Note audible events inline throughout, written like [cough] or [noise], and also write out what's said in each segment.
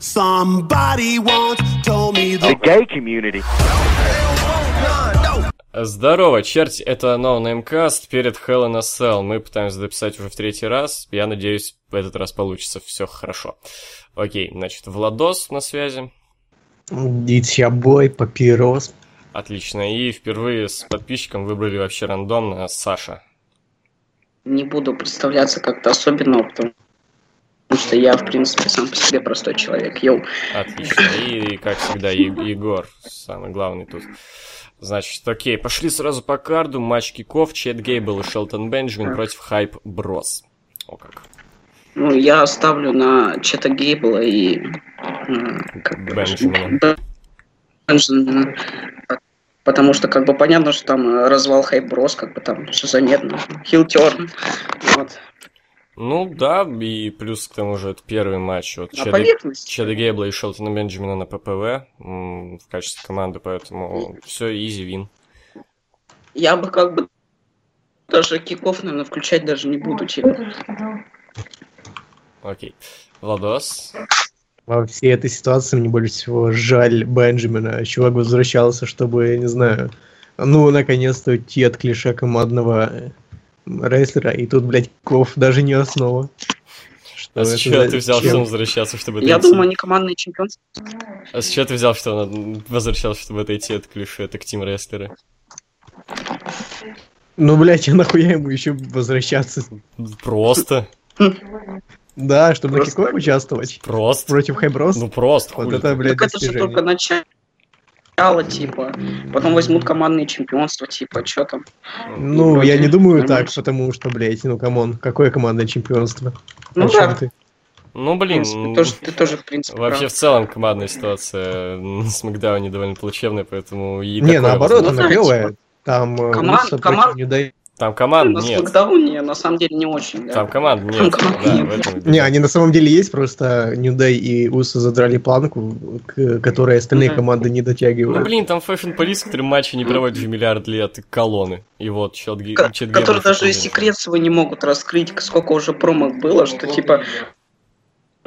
Somebody once told me the gay community. Здорово, черти, это No Namecast перед Hell in a Cell. Мы пытаемся записать уже в третий раз. Я надеюсь, в этот раз получится все хорошо. Окей, значит, Владос на связи. It's your boy, Папирос. Отлично. И впервые с подписчиком выбрали вообще рандомно Саша. Не буду представляться как-то особенно, потому что я, в принципе, сам по себе простой человек. Йоу. Отлично. И, как всегда, Е- Егор, самый главный тут. Значит, окей, пошли сразу по карду. Матч kickoff, Чет Гейбл и Шелтон Бенджамин против Hype Bros. О как. Ну, я ставлю на Чета Гейбла и... Бенджамина. Бенджамина. Потому что, как бы, понятно, что там э, развал хайброс, как бы там все заметно. Heel turn. Вот. Ну да, и плюс к тому же это первый матч от Чеда. Чеда Гейбла и Шелтона Бенджамина на PPV в качестве команды, поэтому все easy win. Я бы как бы даже kickoff, наверное, включать даже не буду, типа. Окей. Владос. Во всей этой ситуации мне больше всего жаль Бенджамина. Чувак возвращался, чтобы, я не знаю, ну, наконец-то уйти от клише командного рестлера, и тут, блядь, Ков даже не основа. Что А с чего ты взял, чем? что он возвращался, чтобы Я отойти? думаю, они командные чемпионства. А с чего ты взял, что он возвращался, чтобы отойти от клише, это к Тим Рестлера? Ну, блядь, а нахуя ему еще возвращаться? Просто. Да, чтобы на Просто так. участвовать Просто. против Хайброс? Ну просто. вот хули это, блядь, Так это же только начало, типа. Потом возьмут командные чемпионства, типа, что там. Ну, вроде я не думаю нормально. так, потому что, блядь, ну, камон, какое командное чемпионство? Ну О да. ты? Ну В блин, принципе, тоже, ты тоже, в принципе, вообще прав. в целом командная ситуация [laughs] на Смакдауне довольно плачевная, поэтому и Не, наоборот, возможно. она Ну, клевая. Там э, команд- Уса команд- New Day. Там команд На нет. Смакдауне, на самом деле, не очень, да. Там команд нет. Там команд да, нет. в этом. Не, они на самом деле есть, просто New Day и Уса задрали планку, к которой остальные Мгм. команды не Ну дотягивают. блин, там Fashion Police, который матчи не проводит уже миллиард лет, и колонны. И вот, Чет Ге- Ко- которые даже и секрет свой не могут раскрыть, сколько уже промок было, что типа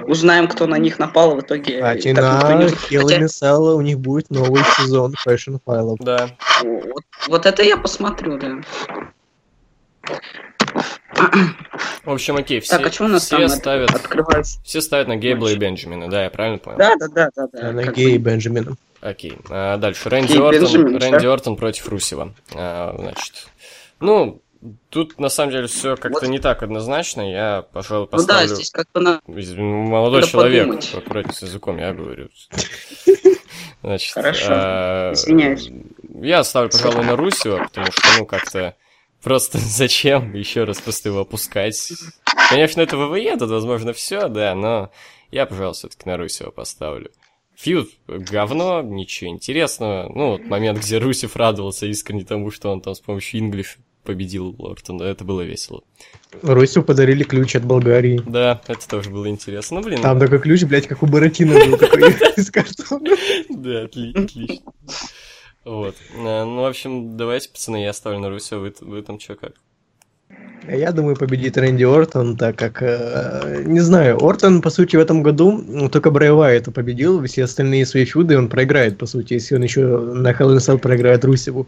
узнаем, кто на них напал, в итоге Кстати, на. Hell Хотя, in a Cell у них будет новый сезон Fashion файлов. Да. вот, вот это я посмотрю, да. В общем, окей, все, Так, а что у нас все там ставят, открывается? все ставят на Гейбла и? Бенджамина, да, я правильно понял? Да, да, да, да, да. На Гей и. Бенджамина. Окей. А, дальше. Рэнди Ортон, Бенджамин, Рэнди да. Ортон против Русева. А, значит. Ну, тут на самом деле все как-то Вот. не так однозначно. Я, пожалуй, Ну да, поставлю. здесь как бы на... Молодой Надо человек, подумать. аккуратнее с языком, я говорю. [laughs] Значит, Хорошо. а, Извиняюсь. Я ставлю, пожалуй, на Русева, потому что, ну, как-то просто [laughs] зачем еще раз просто его опускать? Конечно, это ВВЕ, тут, возможно, все, да, но я, пожалуй, все-таки на Русева поставлю. Фьюд говно, ничего интересного. Ну, вот момент, где Русев радовался искренне тому, что он там с помощью Инглиш победил Ортона, это было весело. Русю подарили ключ от Болгарии. Да, это тоже было интересно. Ну, блин, Там такой ключ, блядь, как у Буратино был такой [laughs] из картона. [laughs] Да, отли- отлично. Вот. Э, Ну, в общем, давайте, пацаны, я ставлю на Руся, вы, вы там что как? А Я думаю, победит Рэнди Ортон, так как, э, не знаю, Ортон, по сути, в этом году ну, только Брайва это победил, все остальные свои фьюды он проиграет, по сути, если он еще на Hell проиграет Русеву.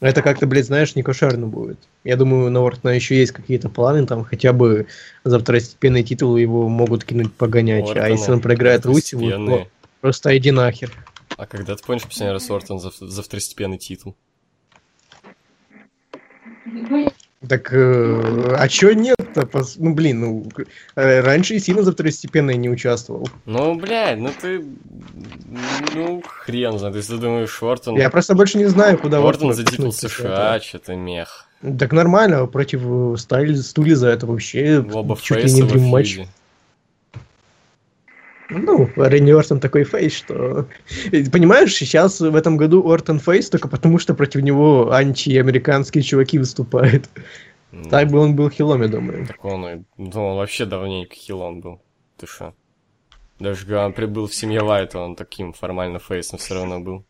Это как-то, блядь, знаешь, не кошерно будет. Я думаю, на Ортона еще есть какие-то планы, там хотя бы за второстепенный титул его могут кинуть погонять, а Ортона если он проиграет Русеву, то просто иди нахер. А когда ты помнишь последний раз Ортон за, за второстепенный титул? Так, э, а чё нет-то? Ну, блин, ну, э, раньше и сильно за второстепенный не участвовал. Ну, блядь, ну ты... Ну, хрен знает, если ты думаешь, Ортон... Я просто больше не знаю, куда Ортон за титул США, что-то мех. этого. Так нормально, против э, Стайль, Стулиза это вообще Оба чуть ли не дрим матч. фьюде. Ну, Рэнди Ортон такой face, что... Понимаешь, сейчас в этом году Ортон face только потому, что против него антиамериканские чуваки выступают. М, Так бы он был heel ом, я думаю. Так он, ну, он вообще давненько хилон был. Ты шо? Даже когда он прибыл в семье Вайта, он таким формально face ом все равно был.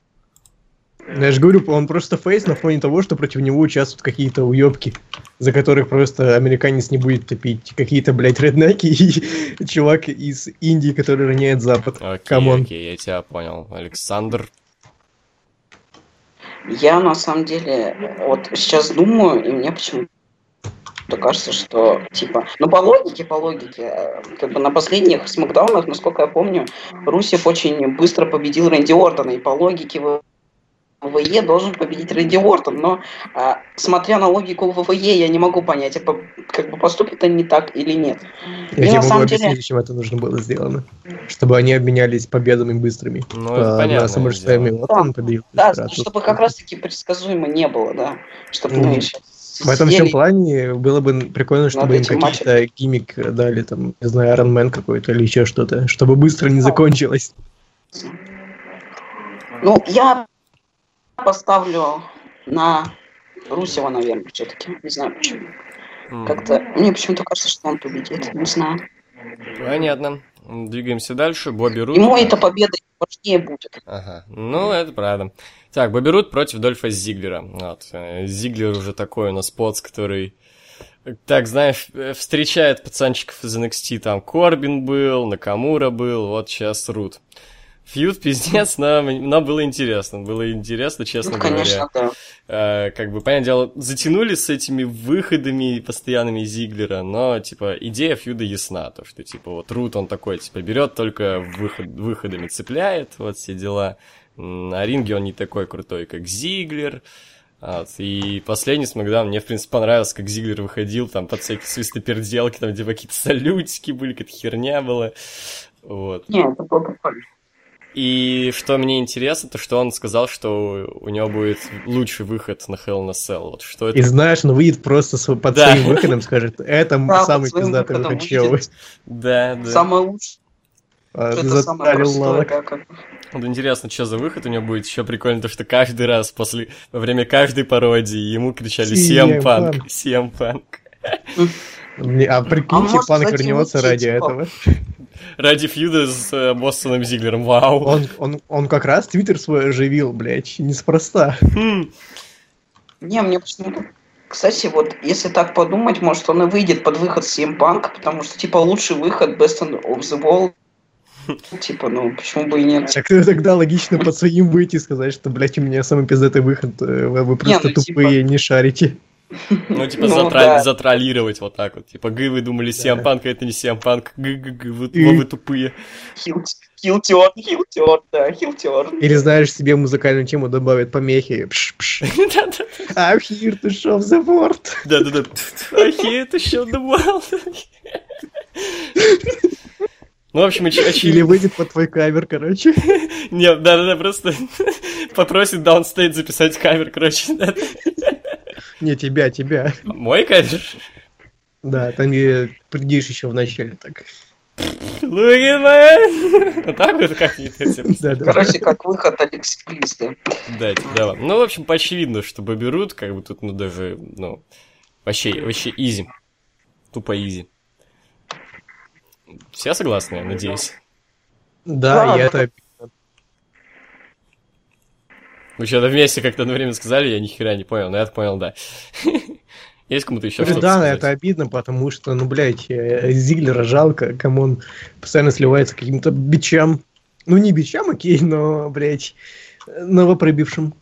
Я же говорю, он просто face на фоне того, что против него участвуют какие-то уебки. за которых просто американец не будет топить какие-то, блядь, реднеки и [laughs] чувак из Индии, который роняет Запад. Окей, Come on. окей, я тебя понял. Александр, Я на самом деле вот сейчас думаю, и мне почему-то кажется, что типа, ну по логике, по логике, э, как бы на последних смакдаунах, насколько я помню, Русев очень быстро победил Рэнди Ортона, и по логике в ВВЕ должен победить Рэнди Ортон, но а, смотря на логику ВВЕ, я не могу понять, а по- как бы поступит они так или нет. Я И тебе на могу самом объяснить, деле- зачем это нужно было сделано. Чтобы они обменялись победами быстрыми. Ну, это А, понятное На SummerSlam дело. вот он победил. Да, чтобы как раз-таки предсказуемо не было, да, чтобы Ну, мы еще В этом всем плане было бы прикольно, чтобы им какие-то гиммик дали, там, не знаю, Iron Man какой-то или еще что-то, чтобы быстро не закончилось. Ну, я поставлю на Русева, наверное, все-таки. Не знаю почему. М, Как-то мне почему-то кажется, что он победит. Не знаю. Понятно. Двигаемся дальше. Бобби Рут. Ему эта победа важнее будет. Ага, ну это правда. Так, Бобби Рут против Дольфа Зиглера. Вот. э, Зиглер уже такой у нас поц, который, так, знаешь, э, встречает пацанчиков из NXT. Там Корбин был, Накамура был, вот сейчас Рут. Фьюд [laughs] пиздец, но, но было интересно. Было интересно, честно Ну, говоря. конечно, да. Э, как бы, понятное дело, затянули с этими выходами постоянными Зиглера, но, типа, идея фьюда ясна, то, что, типа, вот Рут, он такой, типа, берет только выход, выходами цепляет, вот все дела. На ринге он не такой крутой, как Зиглер. Вот, и последний смакдаун мне, в принципе, понравился, как Зиглер выходил, там, под всякие свистоперделки, там, где какие-то салютики были, какая-то херня была. Вот. Не, это было прикольно. И что мне интересно, то что он сказал, что у него будет лучший выход на Hell in a Cell. Вот что это? И знаешь, он выйдет просто с- под Да. своим выходом, скажет, это [laughs] Да, самый пиздатый выход, выйдет. Да, да. Самое лучшее, А, это самое затарил простое, лавок. да, как- Вот интересно, что за выход у него будет. Еще прикольно, то что каждый раз после, во время каждой пародии ему кричали Punk, CM Punk. Не, А прикиньте, А может, Панк вернется ради типа, этого. Ради фьюда с э, Бостоном Зиглером, вау. Он, он, он как раз твиттер свой оживил, блядь, неспроста. Хм. Не, мне почему-то... Кстати, вот если так подумать, может он и выйдет под выход CM Punk, потому что, типа, лучший выход Best of the Wall. [laughs] Типа, ну, почему бы и нет? Так тогда логично под своим выйти и сказать, что, блядь, у меня самый пиздатый выход, э, вы, вы просто ну, типа- тупые, не шарите. Ну, типа, Ну, затра- да. затроллировать вот так вот. Типа, гы, вы думали Да. CM Punk, а это не Punk. Гы, гы, гы, вы, тупые. Хилтерн, хилтерн, да, хилтерн. Или, знаешь, себе музыкальную тему добавят помехи. [laughs] I'm here to show the world. Да-да-да. Ахи, это еще the Ну, в общем, оч- Или очевидно. выйдет под твой кавер, короче. Не, да-да-да, просто попросит Даунстейт записать кавер, короче. Не, тебя, тебя. Мой кавер? Да, там и придишь еще в начале так. At my... Вот так вот да. Короче, как выход Алекс Плиз, да. Да, типа, да. Ну, в общем, очевидно, что Бобби Рут, как бы тут, ну, даже, ну, вообще, вообще изи. Тупо изи. Все согласны, я надеюсь? Да, и это... Вы что-то вместе как-то одновременно сказали, я ни хера не понял, но я понял, да. [laughs] Есть кому-то еще что-то Да, сказать? это обидно, потому что, ну, блядь, э, Зиглера жалко, кому он постоянно сливается каким-то бичам. Ну, не бичам, окей, но, блядь, новоприбившим.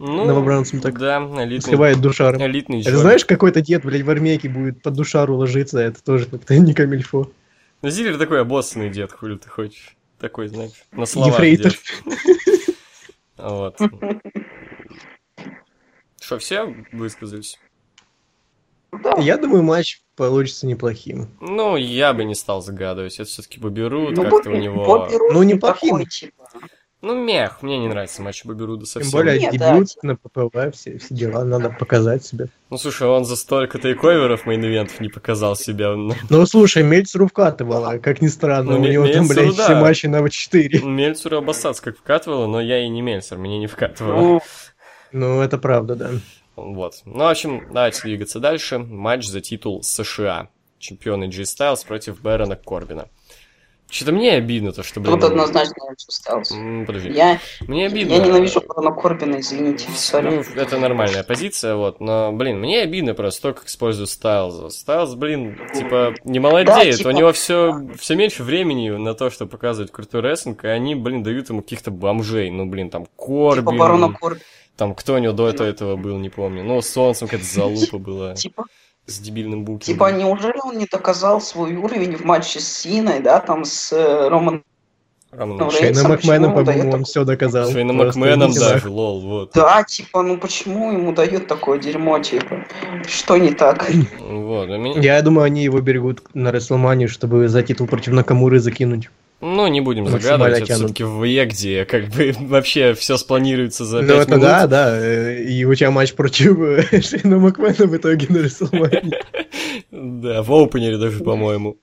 Ну, новобранцам так Да, элитный, Сливает душаром. элитный Это знаешь, какой-то дед, блядь, в армейке будет под душару ложиться, это тоже как-то [laughs] не камильфо. Ну, Зиглер такой обоссанный дед, хули ты хочешь. Такой, знаешь, на словах Ефрейтор. дед. [laughs] Вот. [laughs] Что, все высказались? Да. Я думаю, матч получится неплохим. Ну, я бы не стал загадывать. Это все-таки Бобби Руд, Ну, как-то у него... Бобби Ну, не неплохим. такой, типа. Ну, meh. Мне не нравится матч Бобби Руда совсем. Тем более Нет, дебют да. на PPV, все, все дела, надо показать себя. Ну, слушай, он за столько тейковеров мейн-ивентов не показал себя. Ну, Ну, слушай, Мельцеру вкатывало, как ни странно, Ну, у него там, Мельцеру, блядь, да. все матчи на 4. Мельцеру обоссаться как вкатывало, но я и не Мельцер, мне не вкатывало. Ну, Ну, это правда, да. Вот. Ну, в общем, давайте двигаться дальше. Матч за титул США. Чемпионы AJ Styles против Бэрона Корбина. Что-то мне обидно, то, что, блин... Тут однозначно лучше остался. м, Подожди. Я, Мне обидно. я ненавижу Барона Корбина, извините, сори. Ну, это нормальная позиция, вот, но, блин, мне обидно просто то, как используют Стайлза. Стайлз, блин, типа, не молодеет, типа- у него все, все меньше времени на то, чтобы показывать крутой рестлинг, и они, блин, дают ему каких-то бомжей, ну, блин, там, Корбин, Типа Барона Корбина. там, кто у него до этого, этого был, не помню, ну, Солнцем какая-то залупа была Типа, с дебильным букингом. типа, неужели он не доказал свой уровень в матче с Синой, да, там с э, Романом Роман. Рейнсом Шейна Макменом, по-моему, он все доказал. Шейном Макменом даже, лол, вот. Да, типа, ну почему ему дают такое дерьмо, типа? Что не так? Вот, а меня- Я думаю, они его берегут на Рестлмане, чтобы за титул против Накамуры закинуть. Ну, не будем загадывать, это все-таки в ВЕ, где как бы [laughs] вообще все спланируется за 5 Ну, это минут. да, да. э, И у тебя матч против э, [laughs] Шейна Макмена в итоге на Рестлмане. [laughs] Да, в опенере даже, по-моему.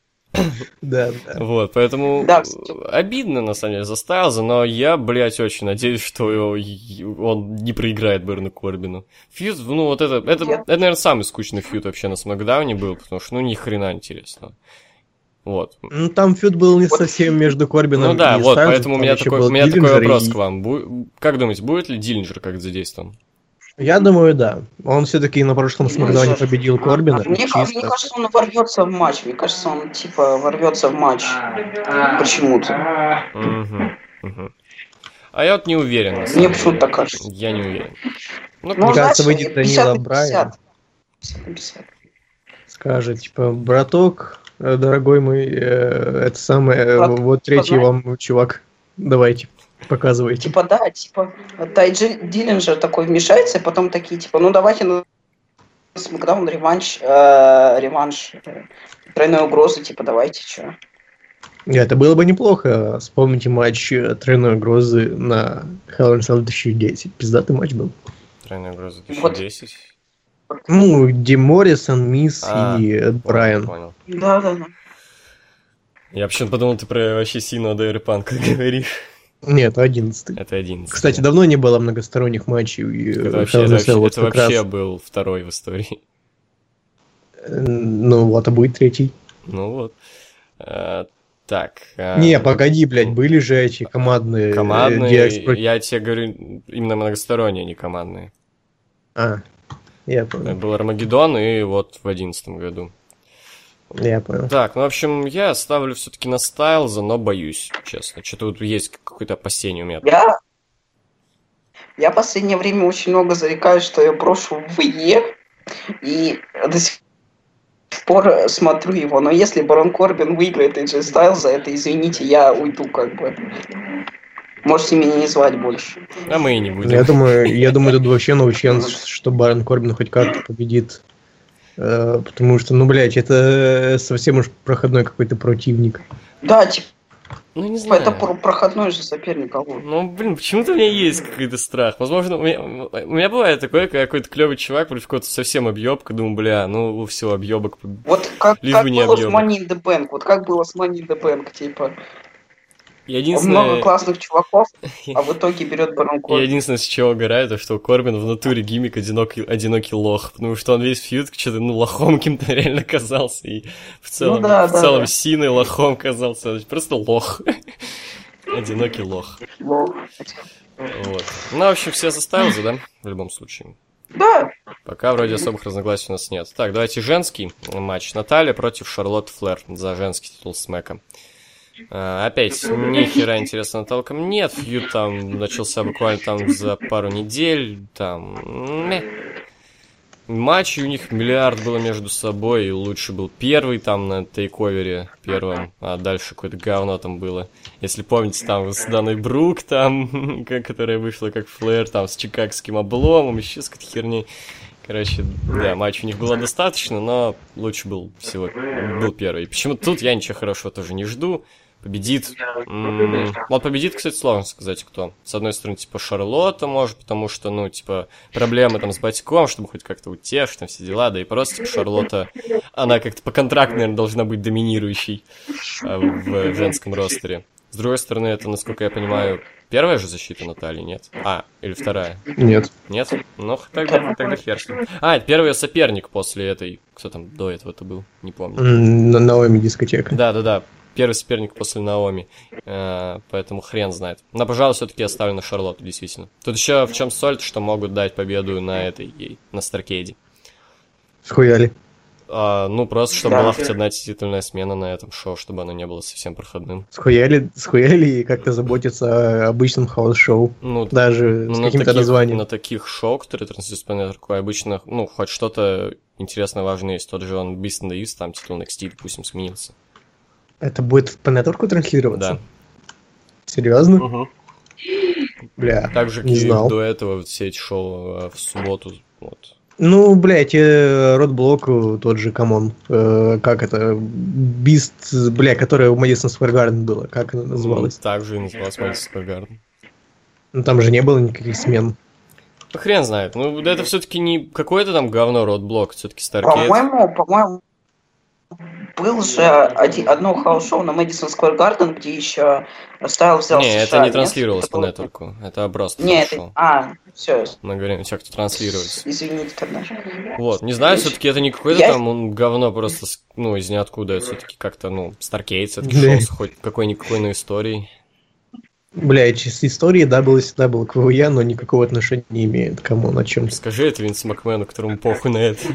Да, да. Вот, поэтому Да, обидно, на самом деле, за Стайлза, но я, блядь, очень надеюсь, что он не проиграет Берну Корбину. Фьюд, ну, вот это, это, это, наверное, самый скучный фьюд вообще на Смакдауне был, потому что, ну, ни хрена интересно. Вот. Ну, там фьюд был не Вот. совсем между Корбином Ну да, и вот, Стайлзом, поэтому у меня такой, у меня такой вопрос и- к вам. Бу- Как думаете, будет ли Диллинджер как-то задействован? Я думаю, да. Он все-таки на прошлом Смакдауне победил Корбина. Мне, ка- мне чисто. кажется, он ворвется в матч. Мне кажется, он типа ворвется в матч. Почему-то. Мгм, мгм. А я вот не уверен, на Мне почему-то так кажется. Я не уверен. Ну, Ну, Мне кажется, выйдет 50 Данила Брайан. 50. 50 на 50. Скажет, типа, браток, дорогой мой, э, это самое, э, Брат, вот третий познай. вам чувак. Давайте, показывайте. Типа, да, типа, Тайджи Диллинджер такой вмешается, и потом такие, типа, ну давайте на Смакдаун реванш, э, реванш, э, тройной угрозы, типа, давайте, что. Не, Это было бы неплохо. Вспомните матч э, тройной угрозы на Hell in Cell 2010. Пиздатый матч был. Тройная угроза Вот. 2010. Ну, Ди Моррисон, Мисс А, и Брайан. Понял. Да, да, да. Я почему-то подумал, ты про вообще Сину Дэйр Панка [laughs] говоришь. Нет, одиннадцатый. Это один. Кстати, давно не было многосторонних матчей. и, это вообще, это вообще, вот это вообще раз, был второй в истории. Ну вот, а будет третий. Ну вот. А, так. а, Не, погоди, блядь, были же эти командные. э, Командные, против- я тебе говорю, именно многосторонние, не командные. А, я понял. Был Армагеддон и вот в одиннадцатом году. Я понял. Так, ну, в общем, я ставлю все-таки на Стайлза, но боюсь, честно. Что-то вот есть какое-то опасение у меня. Я, я в последнее время очень много зарекаюсь, что я брошу в Е, и до сих пор смотрю его. Но если Барон Корбин выиграет AJ Styles, за это, извините, я уйду как бы. Можете меня не звать больше. А мы и не будем. Я думаю, я думаю, тут вообще no chance, что Барон Корбин хоть как-то победит. Э, Потому что, ну, блядь, это совсем уж проходной какой-то противник. Да, типа, Ну, не знаю. это про- проходной же соперник. а вот. Ну, блин, почему-то у меня есть какой-то страх. Возможно, у меня, у меня бывает такое, когда какой-то клевый чувак против какого-то совсем объебка, думаю, бля, ну все, объебок. Вот как, Лишь как бы не было с объёбок. Money in the Bank, вот как было с Money in the Bank, типа, много Единственное, классных чуваков, а в итоге берет Барон я Корбин. единственное, с чего угораю, то что у Корбина в натуре гиммик одинокий, одинокий лох, потому что он весь фьюд что-то, ну, лохом каким-то [laughs] реально казался, и в целом, Ну да, в да, целом да. синой лохом казался, просто лох. [laughs] Одинокий лох. Вот. Вот. Ну, в общем, все заставил да, в любом случае. Да, Пока вроде особых разногласий у нас нет. Так, давайте женский матч. Наталья против Шарлотт Флэр за женский титул Смэка. А, опять, ни хера интересного толком нет. Фьюд там начался буквально там за пару недель. Там... мeh. Матчей у них миллиард было между собой, и лучше был первый там на тейковере первом, а дальше какое-то говно там было. Если помните, там с Даной Брук, там, [laughs] которая вышла как Флэр, там с чикагским обломом, еще с какой-то херней. Короче, да, матч у них было достаточно, но лучше был всего, был первый. Почему тут я ничего хорошего тоже не жду. Победит. м, Вот победит, кстати, сложно сказать, кто. С одной стороны, типа, Шарлотта, может, потому что, ну, типа, проблемы там с батьком, чтобы хоть как-то утешить, там все дела, да и просто, типа, Шарлотта, она как-то по контракту, наверное, должна быть доминирующей а, в женском ростере. С другой стороны, это, насколько я понимаю, первая же защита Натальи, нет? А, или вторая? Нет. Нет? Ну, тогда, тогда хер с ним. А, это первый соперник после этой... Кто там до этого это был? Не помню. На Наоми дискотека. Да-да-да. Первый соперник после Наоми. Э, поэтому хрен знает. Но, пожалуй, все-таки оставлю на Шарлотту, действительно. Тут еще в чем соль, что могут дать победу на этой ей, на Старкейде. Схуяли. А, ну, просто, чтобы Да. была хоть одна титульная смена на этом шоу, чтобы оно не было совсем проходным. Схуяли, схуяли и как-то заботиться о обычном house show. Ну, Даже ну, с на каким-то таких, названием. на таких шоу, которые транслируются по нетворку, обычно, ну, хоть что-то интересное, важное есть. Тот же он Beast in the East, там титул NXT, допустим, сменился. Это будет по нетворку транслироваться? Да. Серьезно? Бля, Так же, как не знал. до этого все эти шоу в субботу. Вот. Ну, блядь, э, Roadblock э, тот же, come on. Э, как это? Beast, бля, которая в Madison Square Garden была. Как она называлась? Ну, Так же и называлась Madison Square Garden. Ну, там же не было никаких смен. Хрен знает. Ну, да это все-таки не какое-то там говно Roadblock, все-таки Старкейд. По-моему, по-моему, был же один, одно хаус-шоу на Мэдисон Сквер Гарден, где еще Стайл взял Не, США, это не нет? транслировалось Это по нетворку. Это просто Не, шоу. это... А, все, Мы говорим тех, кто транслируется. извините тогда. Вот, не знаю, все-таки это не какое-то Я- там он говно просто, ну, из ниоткуда. Все-таки как-то, ну, Старкейд все-таки шоу с хоть какой-никакой, но историей. Бля, с истории было всегда было к но никакого отношения не имеет. Кому на чем. Скажи это Винсу Макмену, которому похуй на это.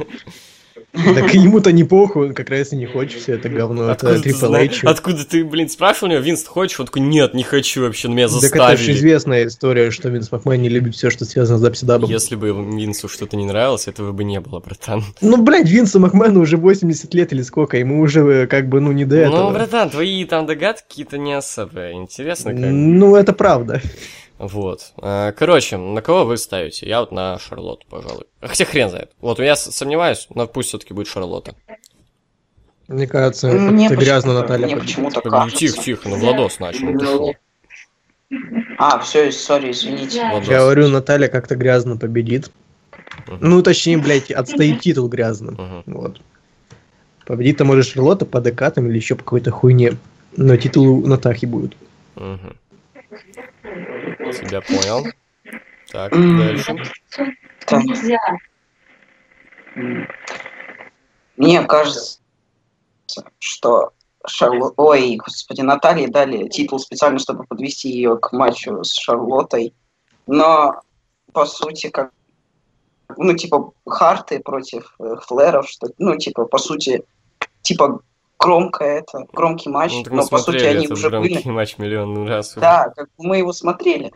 Так ему-то не похуй, он как раз и не хочет все это говно. Это ты, Triple H. Откуда ты, блин, спрашивал у него, Винс, ты хочешь? Он такой, нет, не хочу вообще, но меня Так это же заставили. известная история, что Винс Макмен не любит все, что связано с Дабсидабом. Если бы Винсу что-то не нравилось, этого бы не было, братан. Ну, блядь, Винсу Макмену уже 80 лет или сколько, ему уже э, как бы, ну, не до этого. Ну, братан, твои там догадки какие-то не особо интересны. Как... Ну, это правда. Вот. А, Короче, на кого вы ставите? Я вот на Шарлотту, пожалуй. Хотя хрен знает. Вот я сомневаюсь, но пусть все-таки будет Шарлотта. Мне кажется, Мне это грязно Наталья Мне победит. почему-то Типа, кажется. Тихо, тихо, ну Владос начал, ну ты шо? А, все, сори, извините. Владос. Говорю, Наталья как-то грязно победит. Мгм. Ну, точнее, блядь, отстоит титул грязным. Мгм. Вот. Победит-то может Шарлотта по декатам или еще по какой-то хуйне. Но титул у Натахи будет. Мгм. Тебя понял. Так, дальше. Так. Мне кажется, что Шарлот... Ой, господи, Наталье дали титул специально, чтобы подвести ее к матчу с Шарлоттой. Но, по сути, как... Ну, типа, Харты против э, Флэров, что... Ну, типа, по сути, типа, громкое это, громкий матч, Ну, но, по сути, они этот уже были. громкий матч миллион раз. уже. Да, как бы мы его смотрели.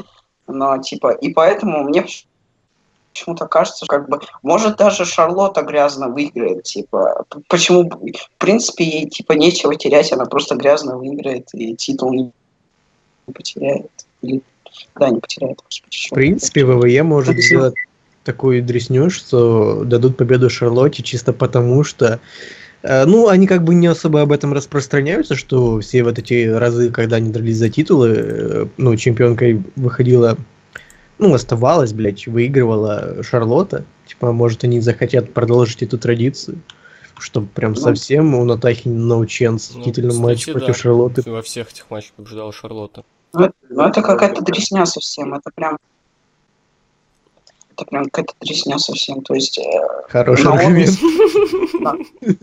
Но, типа, и поэтому мне поч- почему-то кажется, как бы, может, даже Шарлотта грязно выиграет, типа, почему, в принципе, ей, типа, нечего терять, она просто грязно выиграет и титул не потеряет. Или, да, не потеряет. господи, В принципе, ВВЕ может Тут сделать такую дресню, что дадут победу Шарлотте чисто потому, что ну, они как бы не особо об этом распространяются, что все вот эти разы, когда они дрались за титулы, э, ну, чемпионкой выходила, ну, оставалась, блядь, выигрывала Шарлотта. Типа, может, они захотят продолжить эту традицию, чтобы прям Ну, совсем у Натахи наученц Ну, в титульном кстати, матче да. против Шарлотты. Во всех этих матчах побеждала Шарлотта. Ну, это- ну, это какая-то дресня совсем, это прям... Это прям какая-то дресня совсем, то есть... э, Хороший аргумент. [laughs]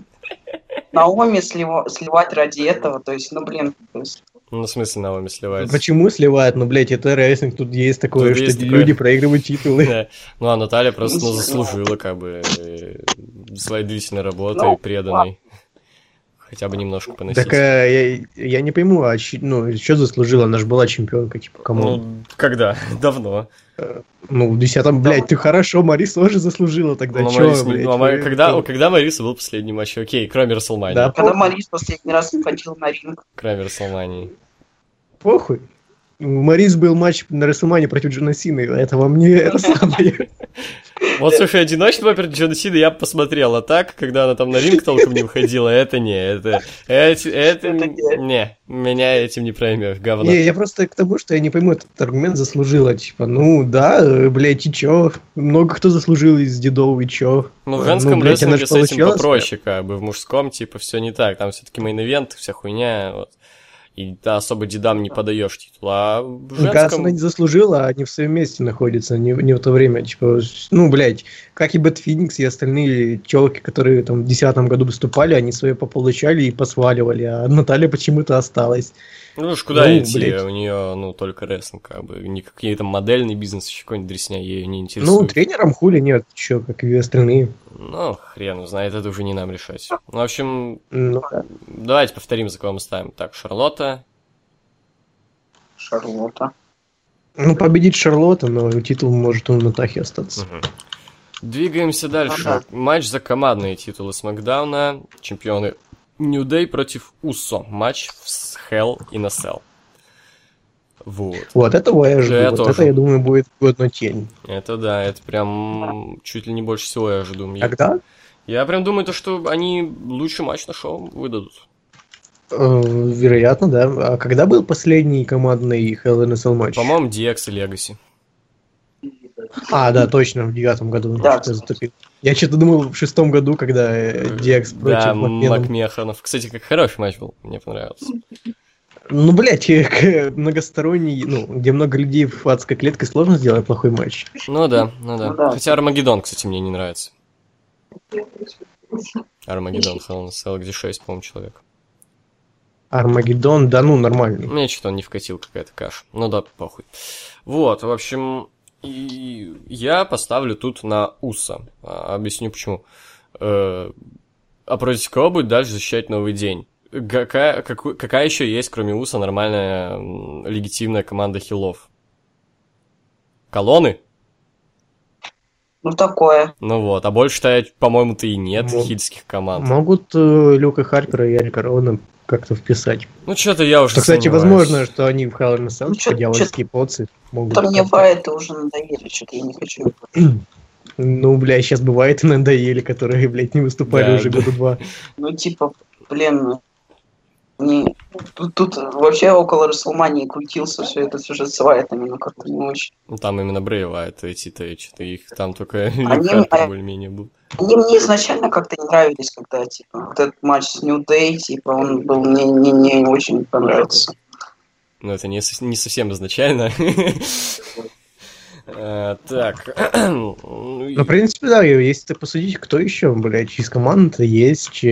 Наоми слива- сливать ради этого, то есть, ну, блин, то есть, Ну, в смысле, Наоми сливается. Почему сливают? Ну, блядь, это рестлинг, тут есть такое, Тут что есть такое. люди проигрывают титулы. [laughs] Да. Ну, а Наталья просто ну, Ну, заслужила, как бы, э, своей длительной работой, Ну, преданной. Хотя бы немножко поносить. Так а, я, я не пойму, а ну, что заслужила? Она же была чемпионка, типа, кому? Ну, [laughs] Ну, когда? Давно. в десятом, блядь, ты хорошо, Марис тоже заслужила тогда, Ну, чё, Марис блядь? ну, а Мари- когда, ну, когда Мариса был последний матч? Окей, кроме Расселмании. Да, когда похуй, Марис последний раз выходил на ринг, Кроме Расселмании. похуй. У Марис был матч на Рестлмане против Джона Сины, это вам не [laughs] это самое. Вот, слушай, одиночный вопер Джона Сина я бы посмотрел, а так, когда она там на ринг толком не выходила, это не, это, это, это, Это не. меня этим не проймешь, говно. Не, я просто к тому, что я не пойму, этот аргумент заслужила, типа, ну, да, блядь, и чё? Много кто заслужил из дедов, и чё? Ну, в женском блядь, она рестлинге ж с этим попроще, как бы, в мужском, типа, все не так, там все-таки main event, вся хуйня, вот. И ты особо дедам не подаешь титул. А в Мне кажется, женском... она не заслужила, а они в своем месте находятся, не, не в то время. Типа, ну, блядь, как и Бет Феникс и остальные телки, которые там в десятом году выступали, они свои пополучали и посваливали, а Наталья почему-то осталась. Ну уж куда Ну, идти, блядь. у нее, ну, только рестлинг, как бы, никакие там модельный бизнес, еще какой-нибудь дресня ее не Ну, интересует. тренером хули нет, еще, как и остальные. Ну, хрен знает, это уже не нам решать. Ну, в общем, Ну, да. давайте повторим, за кого мы ставим. Так, Шарлотта, Шарлотта. ну, победить Шарлотта, но титул может у Натахи остаться. Мгм. Двигаемся дальше. Ага. Матч за командные титулы Смакдауна. Чемпионы New Day против Усо. Матч с Hell и на Cell. Вот. Вот этого я жду. Я вот тоже. это, я думаю, будет годно тень. Это да, это прям чуть ли не больше всего я жду. Когда? я прям думаю, то, что они лучший матч на шоу выдадут. Э, вероятно, да. А когда был последний командный Hell in a Cell матч? По-моему, DX и Legacy. А, да, точно, в девятом году. Да. что-то я что-то думал в шестом году, когда э, DX против Да. Макмеханов. Кстати, как хороший матч был, мне понравился. Ну, блядь, э, к- многосторонний, ну, где много людей в адской клетке, сложно сделать плохой матч. Ну да, ну да. Ну да. Хотя Армагеддон, кстати, мне не нравится. Армагеддон, Hell in где 6, по-моему, человек. Армагеддон, да ну, нормальный. Мне что-то он не вкатил, какая-то каша. Ну да, похуй. Вот, в общем, и я поставлю тут на Уса. А, Объясню почему. Э, А против кого будет дальше защищать новый день? Какая, каку- какая еще есть, кроме Уса, нормальная легитимная команда хилов? Колонны? Ну, такое. Ну вот, а больше-то, по-моему-то и нет Мо- хильских команд. Могут э, Люка Харпера и Эрика Рона как-то вписать. Ну что-то я уже Что, кстати, сомневаюсь. возможно, что они в Hell in Ну, чё- по-дьявольски поцы, могут... Да мне бывает уже надоели, что-то я не хочу. [clears throat] Ну, бля, сейчас бывает [laughs] и надоели, которые, блядь, не выступали Да, уже да. года два. Ну, типа, блин, ну, не... Тут, тут вообще около Расселмании крутился все это сюжет с Вайтами, ну как-то не очень. Ну, там именно Брейва, это эти-то, что-то их там только Они- а- более-менее был. Они мне изначально как-то не нравились, когда, типа, вот этот матч с New Day, типа, он был мне не, не очень понравился. Ну, это не, не совсем изначально. Э, [laughs] Так. Ну, в принципе, да, если посудить, кто еще, блядь, из команд есть...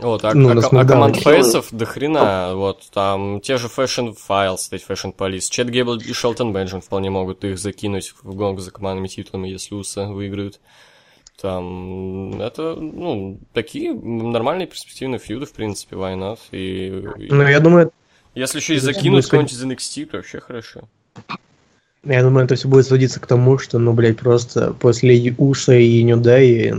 Вот, а, ну, а а команд фейсов до хрена, вот, там те же Fashion Files, кстати, Fashion Police, Чет Гейбл и Шелтон Бенджин вполне могут их закинуть в гонку за командными титулами, если Уса выиграют. Там, это, ну, такие нормальные перспективные фьюды, в принципе, why not? И, и Ну, я думаю, если еще и закинуть кого-нибудь из NXT, то вообще хорошо. Я думаю, это все будет сводиться к тому, что, ну, блядь, просто после Уса и Нюдай,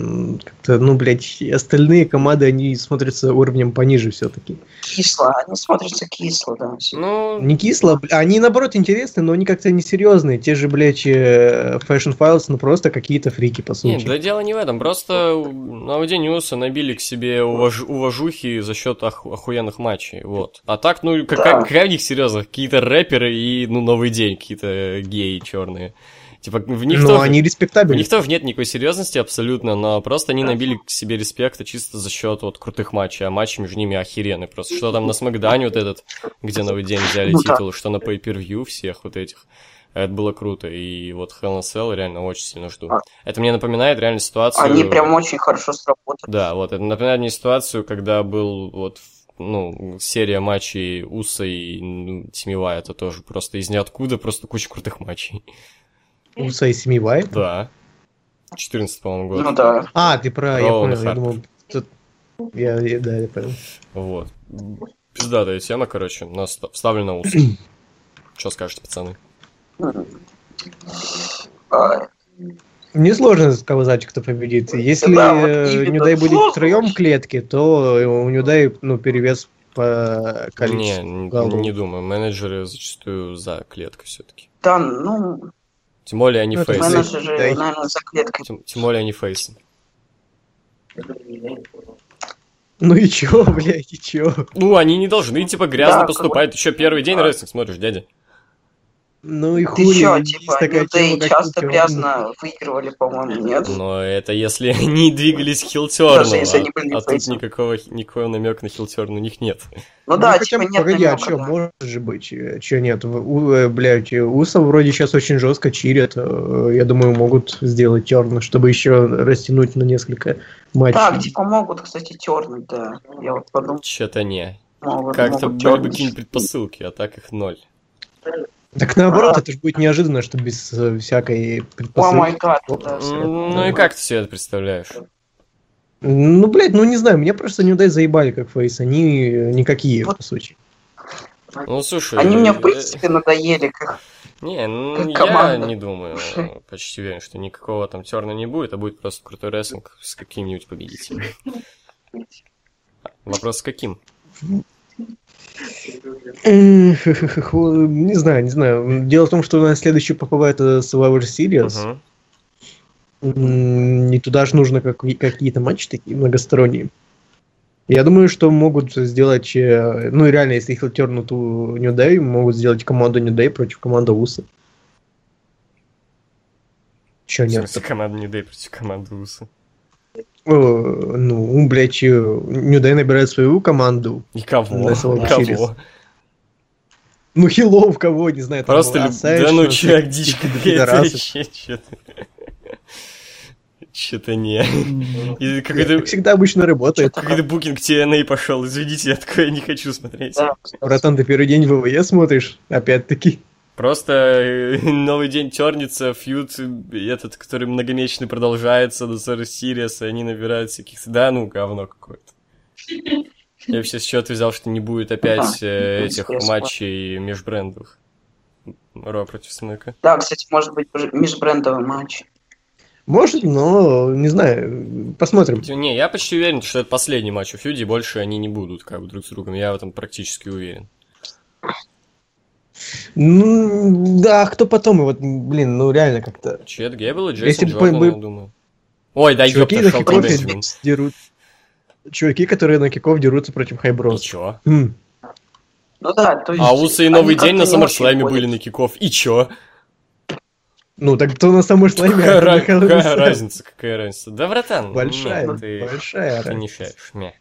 как-то, ну, блядь, остальные команды, они смотрятся уровнем пониже все-таки. Кисло, они смотрятся кисло, да. Ну, Не кисло, бля, они, наоборот, интересны, но они как-то несерьезные. Те же, блядь, э, Fashion Files, ну, просто какие-то фрики, по сути. Нет, да дело не в этом. Просто на день Уса набили к себе уваж- уважухи за счет ох- охуенных матчей. Вот. А так, ну, какая, Да. какая в них серьезно? Какие-то рэперы и, ну, новый день, какие-то геи черные. Типа, в них но тоже... они У респектабельны. них тоже нет никакой серьезности абсолютно, но просто они набили к себе респекта чисто за счет вот крутых матчей, а матчи между ними охеренные. Просто что там на Смакдане вот этот, где новый день взяли Ну титул, что на pay-per-view всех вот этих. Это было круто, и вот Hell in Cell реально очень сильно жду. А. Это мне напоминает реально ситуацию... Они прям очень хорошо сработали. Да, вот, это напоминает мне ситуацию, когда был вот, ну, серия матчей Уса и ну, Тимива, это тоже просто из ниоткуда, просто куча крутых матчей. Уса и Семи Вайт. Да. 14 по-моему, год. Ну да. А, ты про... Я Роуэн и понял, я Харпер. думал... тут- Я, я- да, я понял. Вот. Пиздатая тема, короче, но ста- вставлю на ус. [clears throat] Что скажете, пацаны? А, Мне сложно сказать, кто победит. Если Да, вот э. Нюдай будет Сложно втроем в клетке, то у Нюдай, ну, перевес по количеству не, голов. не думаю. Менеджеры зачастую за клеткой все-таки. Да, ну, Тем более они Ну, фейсы. менеджеры, да. наверное, за клеткой. Тем, тем более они фейсы. Ну и чё, [laughs] блядь, и чё? Ну, они не должны, типа, грязно Да, поступать. Ты что, первый день Да. рестлинг смотришь, дядя? Ну и Ты хули, чё, есть типа, такая Day тема, как часто Хилтерн. грязно выигрывали, по-моему, нет? Но это если [laughs] они двигались хилтерном, Даже если они а, были а тут фейсом. никакого, никакого намека на хилтерн у них нет. Ну да, хотя типа нет погоди, а намёка, что, да. может же быть, что нет, В- у, э, блядь, Усов вроде сейчас очень жестко чирят, э, я думаю, могут сделать терн, чтобы еще растянуть на несколько матчей. Так, типа могут, кстати, тернуть, да. Я вот подумал, Что-то не. могут, Как-то могут были бы какие-нибудь предпосылки, а так их ноль. Так наоборот, А. это же будет неожиданно, что без э, всякой О предпосылки. май гад, да, всё. Ну и как ты себе это представляешь? Ну, блядь, ну не знаю, меня просто не удай заебали как фейс, они э, никакие, Вот. по сути. Ну слушай... Они мне, в э, принципе, надоели, как... Не, ну как я команда. не думаю, почти уверен, что никакого там терна не будет, а будет просто крутой рестлинг с каким-нибудь победителем. [laughs] Вопрос с каким? [laughs] Не знаю, не знаю. Дело в том, что у нас следующий ППВ это Survivor Series. И туда же нужно как- какие-то матчи такие многосторонние. Я думаю, что могут сделать, э, ну и реально, если их тернут у New Day, могут сделать команду New Day против команды Уса. Че В нет? команда не дай против команды Уса. Э, Ну, блядь, э, New Day набирает свою команду. И кого? Кого? Ну, хилов кого, не знаю. там, Просто, люб- да ну вообще, что-то. Что-то не. И какой-то Как всегда обычно работает. какой-то букинг TNA пошел. Извините, я такое не хочу смотреть. Братан, ты первый день в ВВЕ смотришь, опять-таки. Просто э, [laughs] новый день тернится, фьюд э, этот, который многомесячный продолжается до 40 Сириас, и они набирают всяких... Да, ну, говно какое-то. Я вообще с счета взял, что не будет опять э, этих Интересно. матчей межбрендовых. Ро против Смэка. Да, кстати, может быть, межбрендовый матч. Может, но не знаю. Посмотрим. Не, я почти уверен, что это последний матч у Фьюди, больше они не будут как бы друг с другом, я в этом практически уверен. Ну, да, кто потом? И Вот, блин, ну реально как-то. Чет Гейбл и Если Джейсон бы Джордан, бы- я думаю. Ой, да Чуваки ёпта, на кикофе дерут. Чуваки, которые на киков дерутся против И хайброс. чё? Хм. Ну да, то есть... А Усы и Новый день на ходят. были на киков. И чё? Ну, так кто на самом слайме? Какая, а какая разница, какая разница? Да, братан, Большая, нет, ты, большая ты не разница. шаришь, мя.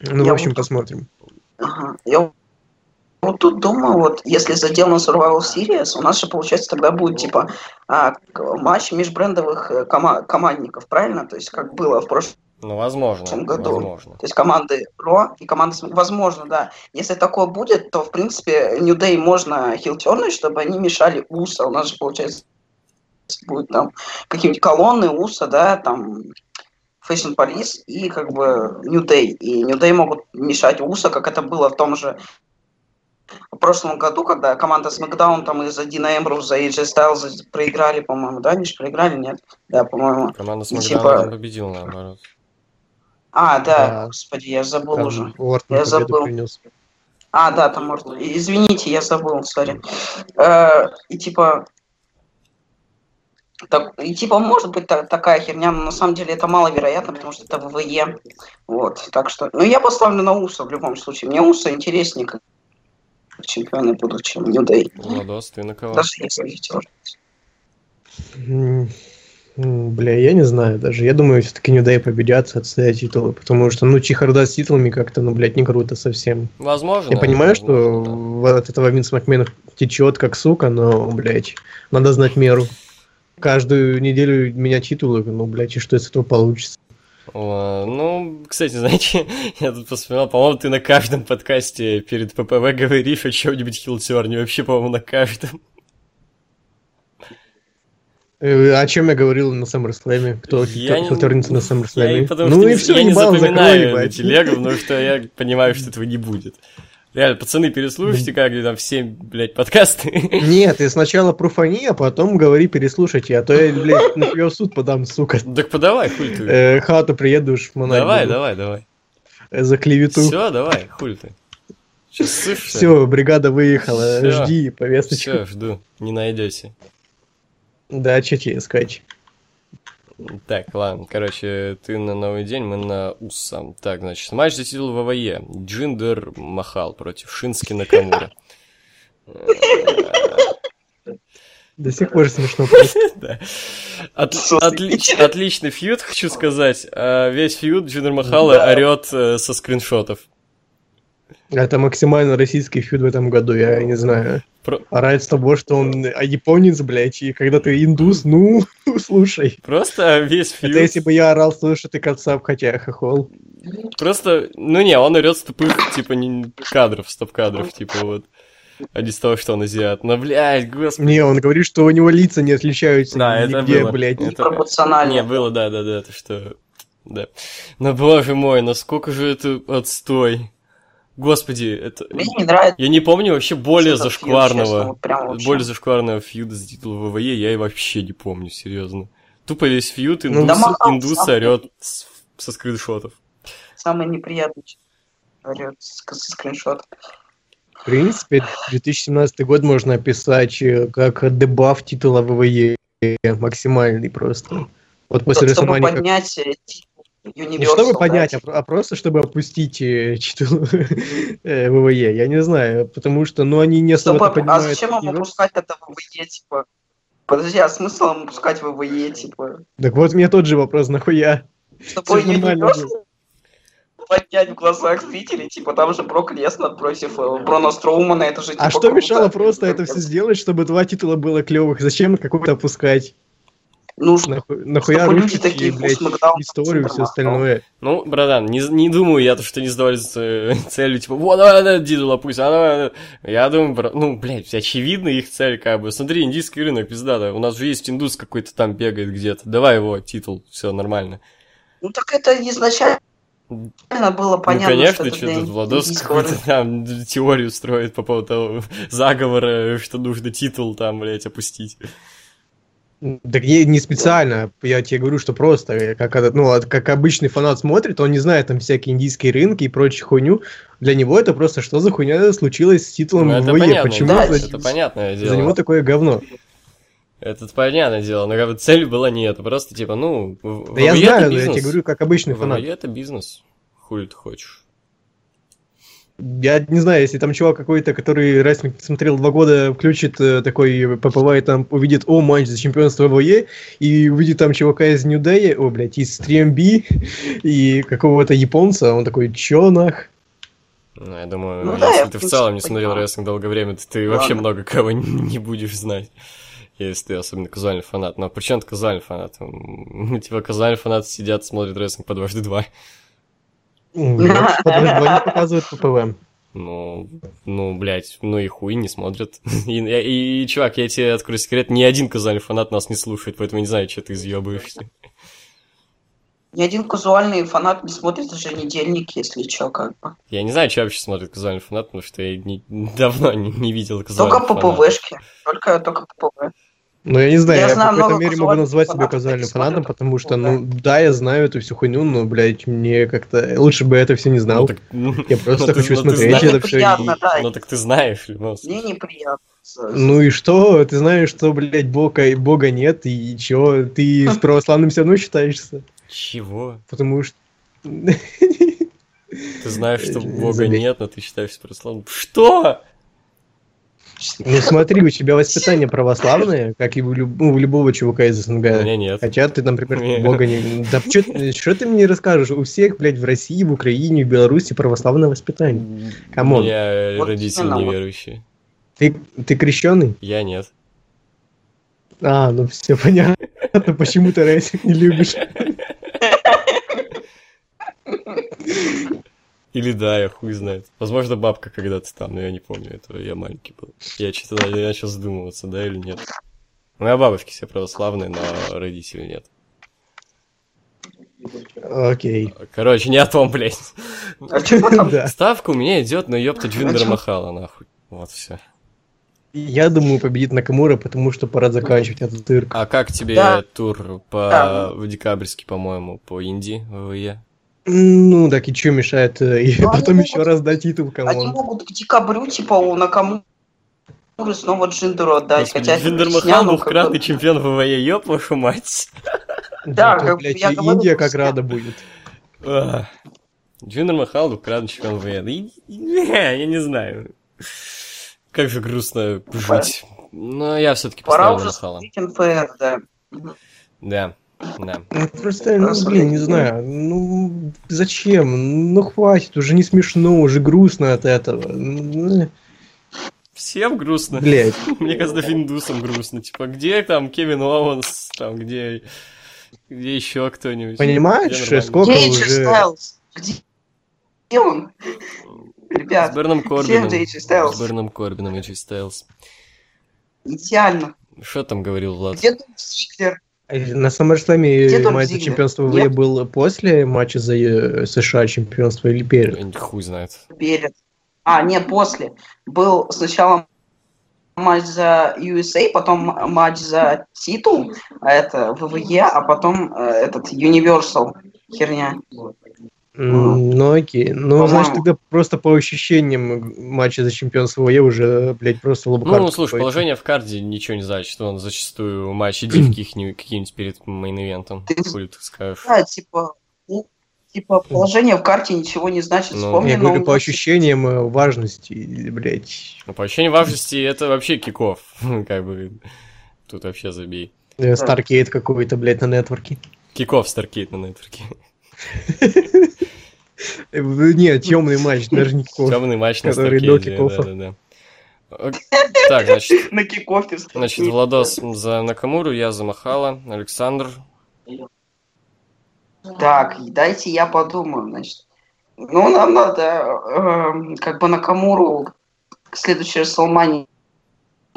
Ну, в Я общем, вот- посмотрим. Ага. Я вот тут думаю, вот если задел на Survival Series, у нас же, получается, тогда будет, типа, а, матч межбрендовых э, кома- командников, правильно? То есть, как было в прошлом Ну, возможно, В этом году. возможно. То есть команды Ро и команды Возможно, да. Если такое будет, то, в принципе, New Day можно хилтернуть, чтобы они мешали Уса. У нас же, получается, будет там какие-нибудь колонны Уса, да, там Fashion Police и как бы New Day. И New Day могут мешать Уса, как это было в том же в прошлом году, когда команда SmackDown там из-за Дина Эмбруза и AJ Styles проиграли, по-моему, да? Же проиграли, нет? Да, по-моему. Команда Смакдауна типа- победила, наоборот. А, да, Да. господи, я забыл Там уже. Уортон Я забыл. принес. А, да, там можно. Извините, я забыл, сори. Э, И типа. Так, и типа может быть та- такая херня, но на самом деле это маловероятно, потому что это ВВЕ. Вот, так что. Ну, я поставлю на Уса в любом случае. Мне Уса интереснее, как чемпионы будут, чем New Day. Владос, ты на кого? Даже если хотел. Бля, я не знаю даже. Я думаю, все-таки New Day победят, отстоят титулы, потому что, ну, чехарда с титулами как-то, ну, блядь, не круто совсем. Возможно. Я понимаю, что возможно, да. в- от этого Винс Макмен течет как сука, но, блядь, надо знать меру. Каждую неделю менять титулы, ну, блядь, и что из этого получится? О, Ну, кстати, [laughs] знаете, я тут посмотрел, по-моему, ты на каждом подкасте перед ППВ говоришь о чем-нибудь хилтерне, вообще, по-моему, на каждом. Э, О чем я говорил на SummerSlam? Кто Я не- хилтернится на Я, SummerSlam? потому Ну и не- все, я не запоминаю телегу, потому что я понимаю, что этого не будет. Реально, пацаны, переслушайте как там все, блядь, подкасты. Нет, ты сначала пруфани, а потом говори переслушайте, а то я, блядь, на тебя в суд подам, сука. Так подавай, хуй ты. Э, хату приедешь, монарь Давай, буду. давай, давай. Э, За клевету. Все, давай, хуй ты. Сейчас? Все, бригада выехала, Всё. жди повесточку. Все, жду. Не найдете. Да, что тебе искать? Так, ладно, короче, ты на новый день, мы на УСАМ. Так, значит, матч за титул WWE. Джиндер Махал против Шинске Накамура. До сих пор смешно просто. [laughs] Отличный фьюд, хочу сказать. А Весь фьюд Джиндер Махала орет э, со скриншотов. Это максимально российский фьюд в этом году, я не знаю. Про- Орать с того, что он а, японец, блядь, и когда ты индус, ну, [laughs] слушай. Просто весь фьюд... Это если бы я орал, слушай, ты кацап, хотя хохол. Просто, ну не, он орет с тупых, типа, не кадров, стоп-кадров, типа, вот. А не с того, что он азиат. Но, блядь, господи. Не, он говорит, что у него лица не отличаются Да, это нигде, было. блядь. Это- Непропорционально. Не, было, да, да, да, то что... Да. Но, боже мой, насколько же это отстой. Господи, это... Мне не нравится. Я не помню вообще более этот фьюд, честно, зашкварного... вот. Более зашкварного фьюда за титул ВВЕ я и вообще не помню, серьезно. Тупо весь фьюд, Ну, индус, да махал индус сам. орет с- со скриншотов. Самый неприятный орёт с с скриншот. В принципе, 2017 год можно описать э, как дебаф титула ВВЕ максимальный просто. Вот после Чтобы WrestleMania как- поднять э, Universal, Не чтобы да, поднять, а, типа. а просто чтобы опустить э, [laughs] титул э, ВВЕ. Я не знаю, потому что, ну, они не особо Чтобы- А понимают. зачем им Universal. опускать это ВВЕ, типа? Подожди, а смысл им опускать ВВЕ, типа? Так вот, мне тот же вопрос, нахуя? Чтобы Universal поднять в глазах зрителей, типа, там же Брок Леснар против э, Брона Строумана, это же, типа, А что круто. мешало просто это все сделать, чтобы два титула было клевых? Зачем какой-то опускать? Ну, что Нахуй- Нахуя люди такие, и, блядь, «Фу, Смакдаун, историю, все Суперман». остальное? Ну, братан, не, не думаю я, то, что не сдавались э, целью, типа, вот, давай, давай, Дидл опусть, а давай, давай». Я думаю, бра- ну, блядь, очевидно их цель, как бы. Смотри, индийский рынок, пизда, да, у нас же есть индус какой-то там бегает где-то, давай его, титул, все нормально. Ну, так это изначально было понятно, ну, конечно, что что тут Владос какую-то там теорию строит по поводу того заговора, что нужно титул там, блядь, опустить. Так не, не специально, я тебе говорю, что просто, как, этот, ну, как обычный фанат смотрит, он не знает там всякие индийские рынки и прочую хуйню. Для него это просто, что за хуйня случилось с титулом Ну, это ВВЕ, понятно, почему да, за, это понятное дело. за него такое говно. Это понятное дело, но как бы цель была не это, просто типа, ну, Да я знаю, но я тебе говорю, как обычный фанат. ВВЕ это бизнес. Хули ты хочешь. Я не знаю, если там чувак какой-то, который рестлинг смотрел два года, включит э, такой ППВ и там увидит, о, матч за чемпионство ВВЕ, и увидит там чувака из New Day, о, блядь, из 3MB [laughs] и какого-то японца, он такой, чё нах? Ну, я думаю, Ну да, если я, ты в целом не смотрел понимаю. рестлинг долгое время, то ты вообще Ладно. много кого [laughs] не, будешь знать. Если ты особенно казуальный фанат. Но причем ты казуальный фанат? М, Типа казуальные фанаты сидят, смотрят рестлинг по дважды два. Не показывают ППВ. Ну, ну, блядь, ну и хуй не смотрят. [laughs] И, и- и, чувак, я тебе открою секрет, ни один казуальный фанат нас не слушает, поэтому я не знаю, что ты изъебываешься. Ни один казуальный фанат не смотрит еженедельник, если чё, как бы. Я не знаю, что вообще смотрит казуальный фанат, потому что я не- давно не, не видел Только казуальных фанатов. ППВшки. Только, только ППВ. Ну, я не знаю, Я я, знаю в какой-то мере могу назвать себя казуальным фанатом, потому что, ну, да, я знаю эту всю хуйню, но, блядь, мне как-то... Лучше бы я это все не знал. Ну, так, ну, Я просто ну, хочу ну, смотреть это все. Неприятно, да. Ну так ты знаешь, случае. Мне неприятно. Ну и что? Ты знаешь, что, блядь, бога, бога нет, и чё? Ты с [laughs] православным все равно считаешься? Чего? Потому что... Ты знаешь, что [laughs] Бога нет, но ты считаешься православным. Что? Ну смотри, у тебя воспитание православное, как и у, люб- ну, у любого чувака из У СНГ. меня нет. Хотя ты, например, Не. бога не... Да что ты мне расскажешь? У всех, блядь, в России, в Украине, в Беларуси православное воспитание. У come on. Вот родители именно, вот. неверующие. Ты, ты крещеный? Я нет. А, ну все понятно, почему ты рестлинг не любишь. [laughs] Или да, я хуй знает. Возможно, бабка когда-то там, но я не помню этого, я маленький был. Я что-то начал задумываться, да или нет. У меня бабушки все православные, но родителей нет. Окей. Короче, не о том, блядь. А чего там? Да. Ставка у меня идет на ёпта Джиндера чё? Махала, нахуй. Вот все. Я думаю, победит Накамура, потому что пора заканчивать этот цирк. А как тебе Да. тур по Да. в декабрьский, по-моему, по Индии, WWE? Ну, так и что мешает? э, И Ну, они потом могут- еще раз дать титул Они кому могут к декабрю, типа, у Накамуры снова Джиндеру отдать. Господи, Хотя Джиндер Махал как бы- двухкратный чемпион WWE, ёб вашу мать. Да, как блядь, я Индия как рада будет. Джиндер Махал, двукратный чемпион и- Я не знаю. Как же грустно жить. Но я все-таки Пора поставлю уже Махала. смотреть НФР, да. Да, да. Ну, Просто, ну, блин, не знаю, ну, зачем? Ну, хватит, уже не смешно, уже грустно от этого. Всем грустно. Блядь, [laughs] Мне кажется, индусам грустно. Типа, где там Кевин Оуэнс, там, где, где еще кто-нибудь? Понимаешь, Где сколько Где уже- Styles? Где где он? С Ребят, Берном Корбином. С Берном Корбином AJ Styles. идеально. Что там говорил Влад? Где Дольф Зиглер? На SummerSlam Зиглер? чемпионство Нет? ВВЕ был после матча за э, США чемпионство или перед? Я Хуй знает. Перед. А, нет, после. Был сначала матч за USA, потом матч за титул, а это WWE, а потом э, этот Universal херня. Ну окей. Ну, По-моему. значит, тогда просто по ощущениям матча за чемпионство WWE уже, блядь, просто low card. Ну, слушай, какой-то. положение в карде ничего не значит. Он зачастую матчи див каких-нибудь какие-нибудь перед мейн-ивентом. Ты- Хули ты скажешь. Да, типа, ну, типа положение в карте ничего не значит. Ну, Вспомни, Я говорю по ощущениям э, важности, блядь. Ну, по ощущению важности, это вообще kickoff. [laughs] Как бы, тут вообще забей. э, Starrcade какой-то, блядь, на network е. Kickoff Starrcade на network е. [laughs] Э, Нет, темный матч, [laughs] даже не kickoff. Темный матч на Который до. Ок, Так, значит, [laughs] на kickoff е. значит, Владос за Накамуру, я за Махала, Александр. Так, дайте я подумаю, значит. Ну, нам надо эм, как бы Накамуру к следующей Салмане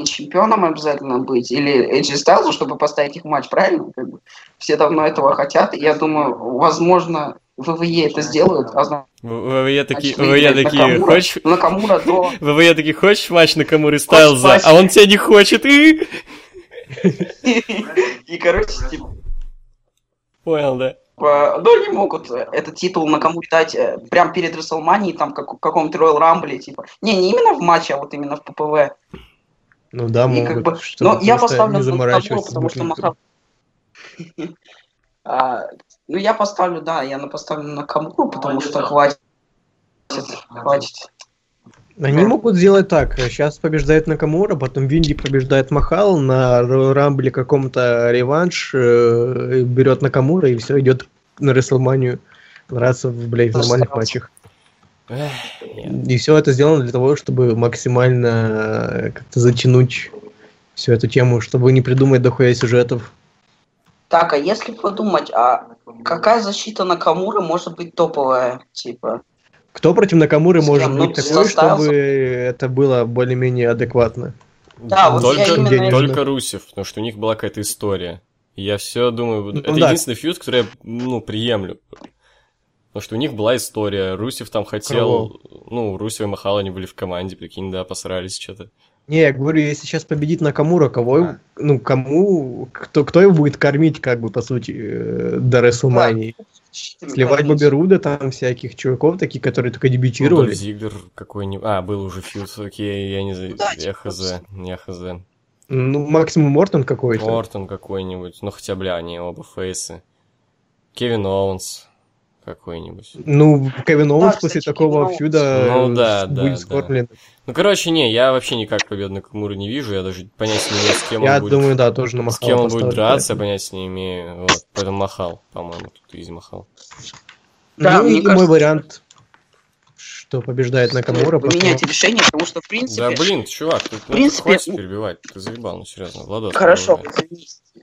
чемпионом обязательно быть, или AJ Styles, чтобы поставить их в матч, правильно? Как бы все давно этого хотят, и я думаю, возможно, ВВЕ это сделают, а значит, ВВЕ такие, ВВЕ такие, хочешь... Накамура до... [laughs] ВВЕ такие, хочешь матч Накамуры Стайлза? А он тебя не хочет, и... И, короче, типа, Понял, да? Э, Ну, они могут э, этот титул на кому дать э, прям перед Расселманией, там, как, в каком-то Royal Rumble, типа. Не, не именно в матче, а вот именно в ППВ. Ну да, И могут, как бы, но я поставлю не на Накамуру, потому что букингом. [laughs] Ну, я поставлю, да, я поставлю на Камуру, потому что хватит. Хватит. Они могут сделать так. Сейчас побеждает Накамура, потом Винди побеждает Махал, на Рамбле каком-то реванш э, берет Накамура и все, идет на Рестлманию драться в, блядь, в нормальных матчах. И все это сделано для того, чтобы максимально э, как-то затянуть всю эту тему, чтобы не придумать дохуя сюжетов. Так, а если подумать, а какая защита Накамуры может быть топовая, типа? Кто против Накамуры может? Ну, быть со такой, Стайлзом. чтобы это было более-менее адекватно? Да, вот только, я именно- только Русев, потому что у них была какая-то история. Я все думаю, Ну это да. единственный фьюз, который я, ну, приемлю. Потому что у них была история, Русев там хотел... Ну, Русев и Махал, они были в команде, прикинь, да, посрались что-то. Не, я говорю, если сейчас победит Накамура, кого, А. ну, кому, кто, кто его будет кормить, как бы, по сути, э, до Рестлмании? Сливать Бобби Руда, там, всяких чуваков, таких, которые только Ну, дебютировали. Дольф Зиглер какой-нибудь... А, был уже фьюз, окей, я не знаю, Да, я хз, я хз. Ну, максимум Мортон какой-то. Ортон какой-нибудь, ну хотя, бля, они оба фейсы. Кевин Оуэнс какой-нибудь. Ну, Кевин Оуэнс кстати, после Кевин такого Оуэнс. feud а Ну э, да, с- да, будет да. скормлен. Ну, короче, не, я вообще никак победу Накамуру не вижу, я даже понятия не имею, с кем Я он будет. думаю, да, тоже на с Махала кем он будет драться, понятия не имею. Вот, поэтому Махал, по-моему, тут easy Махал. Да, ну, мне и кажется, мой вариант, что побеждает Накамура. Вы меняете решение, потому что, в принципе... Да, блин, чувак, ты, ну, ты принципе, хватит ну- перебивать, ты заебал, ну серьезно, Владос. Хорошо,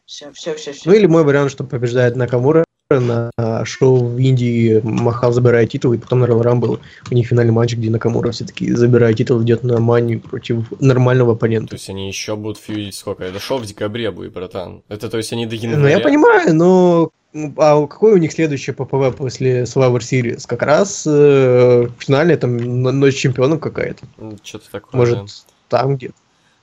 все, все, все, все. Ну или мой вариант, что побеждает Накамура на шоу в Индии Махал забирает титул, и потом на Royal Rumble у них финальный матч, где Накамура все-таки забирает титул, идет на манию против нормального То оппонента. есть они еще будут фьюдить сколько? Это шоу в декабре будет, братан. Это то есть они до Ну, января... я понимаю, но ну, а какой у них следующий ППВ после Survivor Series? Как раз э, финальная там ночь чемпионов какая-то. Что-то такое, Может, там где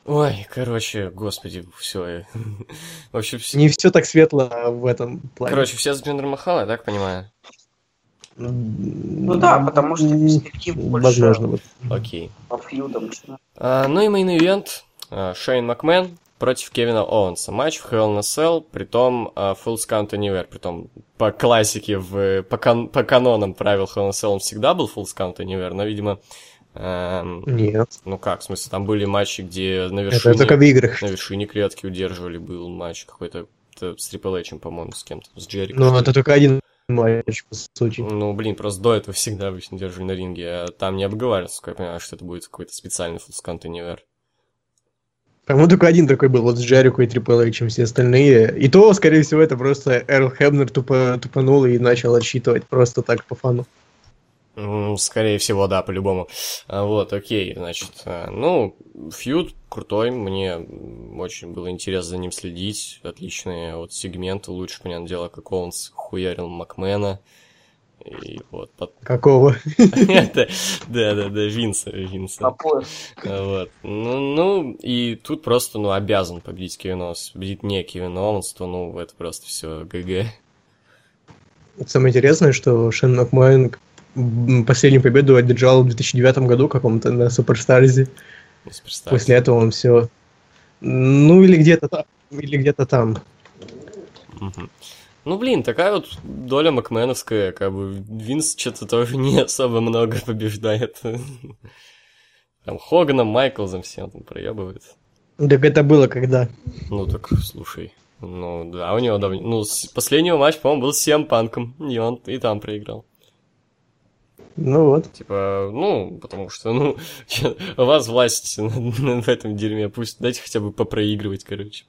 Ой, короче, господи, все. [laughs] Вообще, все... не все так светло в этом плане. Короче, все за Бендер Махала, я так понимаю? ну да, потому что перспектив больше. Возможно. вот. Окей. По фьюдам. что- А, ну и мейн ивент. А, Шейн Макмен против Кевина Оуэнса. Матч в Hell in a Cell, притом uh, Full Count Anywhere, притом по классике, в, по, кан, по канонам правил Hell in a Cell он всегда был Full Count Anywhere, но, видимо, эм, Нет. ну как, в смысле, там были матчи, где на Это вершине, только в играх. на вершине клетки удерживали, был матч какой-то это с Triple H, по-моему, с кем-то, с Джериком. Но это только один матч, по сути. Ну, блин, просто до этого всегда обычно держали на ринге, а там не обговаривалось, как я понимаю, что это будет какой-то специальный Count Anywhere. По-моему, только один такой был, вот с Джерико и Трипл чем все остальные. И то, скорее всего, это просто Эрл Хебнер тупо, тупанул и начал отсчитывать просто так по фану. Скорее всего, да, по-любому. А, Вот, окей, значит, а, ну, feud крутой, мне очень было интересно за ним следить, отличные вот сегменты, лучше, понятное дело, как Оуэнс хуярил Макмена, и вот, под- [laughs] Какого? Да-да-да, Винса, Винса. А, Вот. Ну, ну, и тут просто, ну, обязан победить Кевин Оуэнс. Победить не Кевин Оуэнс, то, ну, это просто все GG. Самое интересное, что Шен Макмайн последнюю победу одержал в 2009 году каком-то на Суперстарзе. После этого он все... Ну, или где-то там. Или где-то там. Ну, блин, такая вот доля Макменовская, как бы Винс что-то тоже [laughs] не особо много побеждает. Там Хоганом, Майклзом всем там проебывает. Так это было когда? Ну, так, слушай, ну, да, у него давно... Ну, с последнего матча, по-моему, был с Сем Панком, и он и там проиграл. Ну вот. Типа, ну, потому что, ну, [laughs] у вас власть [laughs] в этом дерьме, пусть дайте хотя бы попроигрывать, короче.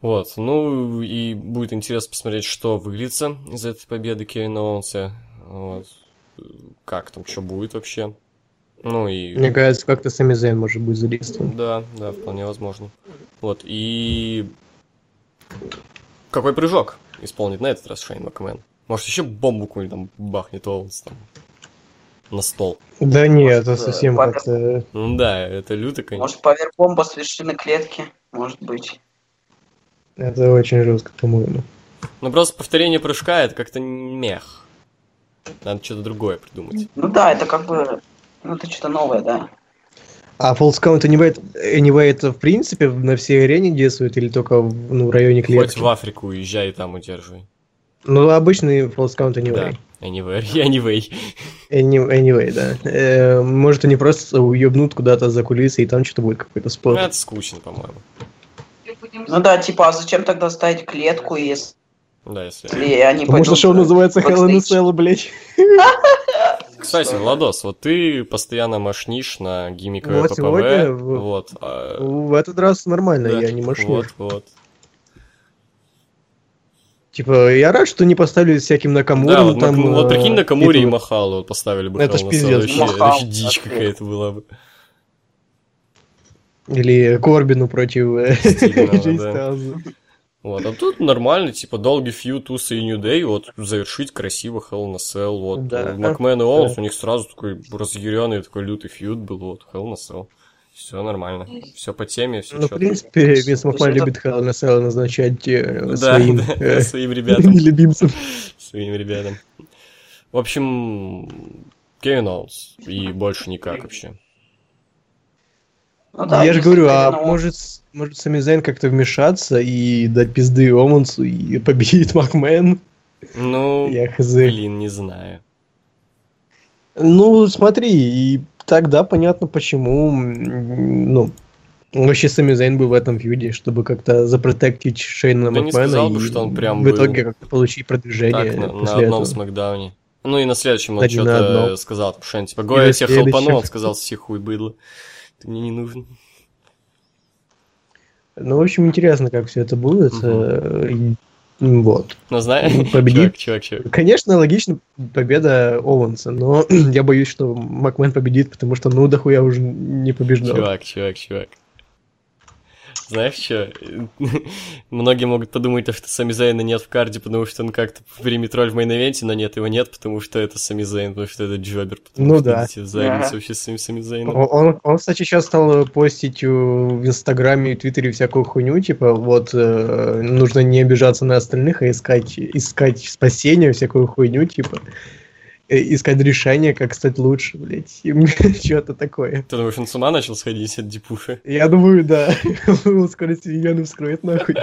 Вот, ну, и будет интересно посмотреть, что выльется из этой победы Кевина Оуэнса. Вот. Как там, что будет вообще. Ну и... Мне кажется, как-то Сами Зейн может быть задействован. Да, да, вполне возможно. Вот, и... Какой прыжок исполнит на этот раз Шейн Макмен? Может, еще бомбу какую-нибудь там бахнет Оуэнс там на стол? Да нет, это Может, совсем Павел- как-то... Ну да, это люто, конечно. Может, повербомба с вершины клетки? Может быть. Это очень жестко, по-моему. Ну просто повторение прыжка это как-то мех. Надо что-то другое придумать. Ну да, это как бы... Ну, это что-то новое, да. А False Count Anyway, anyway это в принципе на всей арене действует или только в, ну, в районе Хоть клетки? в Африку уезжай и там удерживай. Ну, обычный False Count Да. Anyway. [laughs] Anyway. Any- Anyway, да. Э, может, они просто уебнут куда-то за кулисы, и там что-то будет какой-то спор. это скучно, по-моему. Ну да, типа, а зачем тогда ставить клетку, если Да, если... они Потому что шоу называется Hell in a? Cell, блядь. [laughs] Кстати, Владос, вот ты постоянно машнишь на гиммиковое Вот ППВ. сегодня Вот. а, В этот раз нормально, да, я не машу. Вот, вот. Типа, я рад, что не поставили всяким Накамуру. Да, вот, там, Нак- вот э, прикинь, на Камуре и. Махалу вот поставили бы Это ж пиздец. Вообще, Махал, вообще дичь какая-то была бы. Или Корбину против э, [laughs] да. Вот, а тут нормально, типа, долгий feud Уса и New Day, вот, завершить красиво Hell in a Cell, вот. Да. Макмен и Оуэнс, у них сразу такой разъяренный, такой лютый feud был, вот, Hell in a Cell. Все нормально, все по теме, все Ну, в принципе, Винс Макман любит a Cell назначать э, Да, [laughs] своим да, э, своим ребятам, [laughs] любимцам. своим ребятам. В общем, Кевин Оуэнс, и больше никак вообще. Ну да, Я же говорю, а Оуэнс- может, может Сами Зейн как-то вмешаться и дать пизды Омансу и победит Макмен? Ну, Я хз. блин, не знаю. Ну, смотри, и тогда понятно, почему, ну, вообще Сами Зейн был в этом фьюде, чтобы как-то запротектить Шейна Да не Макмена сказал и бы, что он прям в итоге как-то получить продвижение Так, на, на после одном этого. смакдауне. Ну и на следующем он не на что-то сказал, Шен, типа, И Го, я на тебя хлопанул, он сказал, все хуй быдло. Ты мне не нужен. Ну, в общем, интересно, как все это будет. Мгм. Вот. Ну, знаешь, Победит. чувак, чувак, чувак. Конечно, логично победа Оуэнса, но [clears throat] я боюсь, что Макмен победит, потому что ну дохуя уже не побеждал. Чувак, чувак, чувак. Знаешь что? [laughs] Многие могут подумать, что Сами Зейна нет в card е, потому что он как-то примет роль в main event е, но нет, его нет, потому что это Сами Зейн, потому что это jobber. потому Ну что да. Ага. вообще с самим Сами Зейном. Он, он, кстати, сейчас стал постить э, в Инстаграме и Твиттере всякую хуйню, типа, вот, э, нужно не обижаться на остальных, а искать, искать спасение, всякую хуйню, типа. Э, искать решение, как стать лучше, блядь. [laughs] Что-то такое. Ты думаешь, он с ума начал сходить от Дипуши? Я думаю, да. [laughs] Он скоро вены вскроет нахуй.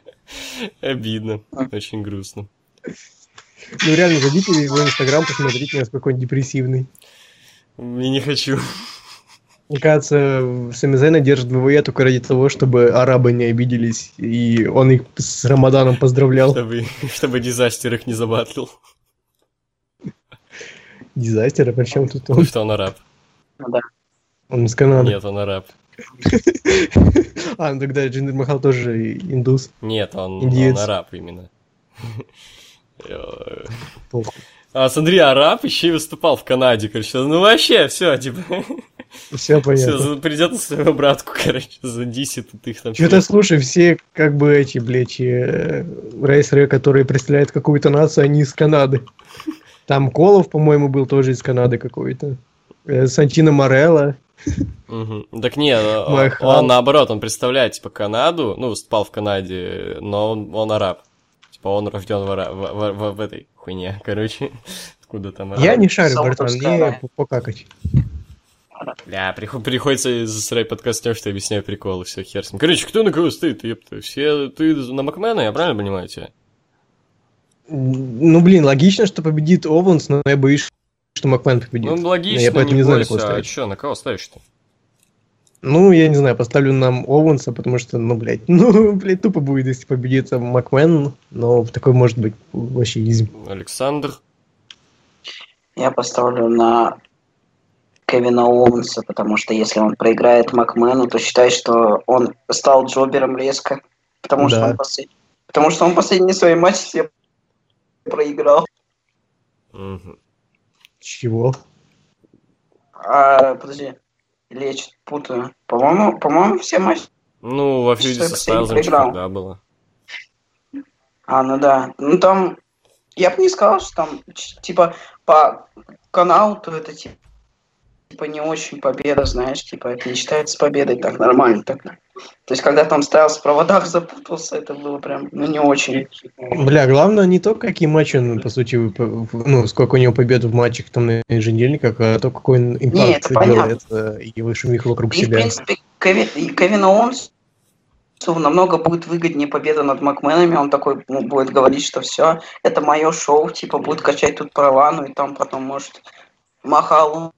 [laughs] Обидно. Очень грустно. Ну реально, зайдите в его инстаграм, посмотрите, насколько он депрессивный. Я не хочу. Мне кажется, Самизена держит ВВЕ только ради того, чтобы арабы не обиделись, и он их с Рамаданом поздравлял. Чтобы, чтобы дизастер их не забатлил. Дизастер, а при чем тут Потому он? что он араб. Ну да. Он из Канады. Нет, он араб. [laughs] А, ну тогда Джиндер Махал тоже индус. Нет, он, он араб именно. [laughs] А смотри, араб еще и выступал в Канаде, короче. Ну вообще, все, типа, [laughs] Все понятно. все, придет на своего братку, короче, задисит тут их там. Что-то, слушай, все как бы эти, блядь, э, рейсеры, которые представляют какую-то нацию, они из Канады. Там Колов, по-моему, был тоже из Канады какой-то. Э, Сантино Морелло. Так не, он, Майхал. он наоборот, он представляет, типа, Канаду, ну, выступал в Канаде, но он, он араб. Типа, он рожден в, ара- в, в- в- в этой хуйне, короче. [laughs] Откуда там араб? Я не шарю, братан, мне покакать. Бля, приход- приходится засрать подкаст тем, что я объясняю приколы, все, хер с ним. Короче, кто на кого стоит, ёпта? Все, ты на Макмена, я правильно понимаю тебя? Ну, блин, логично, что победит Ованс, но я боюсь, что Макмен победит. Ну, логично, я поэтому не, не знаю, бойся, а чё, на кого ставишь-то? Ну, я не знаю, поставлю нам Оуэнса, потому что, ну, блядь, [laughs] ну, блядь, тупо будет, если победит Макмен, но такой может быть вообще изи. Александр? Я поставлю на Кевина Оуэнса, потому что если он проиграет Макмену, то считай, что он стал джобером резко. Потому что Да. он послед- потому что он последний свои матчи все проиграл. Мгм. Чего? А, подожди. Или я что-то путаю. По-моему, по-моему, все матчи. Ну, во фьюде со Стайлзом когда было. А, ну да. Ну там. Я бы не сказал, что там, типа, по каналу, то это типа, типа не очень победа, знаешь, типа это не считается победой, так нормально так. То есть, когда там стоялся в проводах, запутался, это было прям, ну, не очень. Бля, главное не то, какие матчи он, по сути, в- ну, сколько у него побед в матчах там на еженедельниках, а то, какой он импакт это делает э, и вышумих вокруг И, в себя. принципе, Кеви- и Кевина Оуэнсу намного будет выгоднее победа над Макменами. Он такой ну, будет говорить, что все, это мое шоу, типа будет качать тут права, ну и там потом может Махалу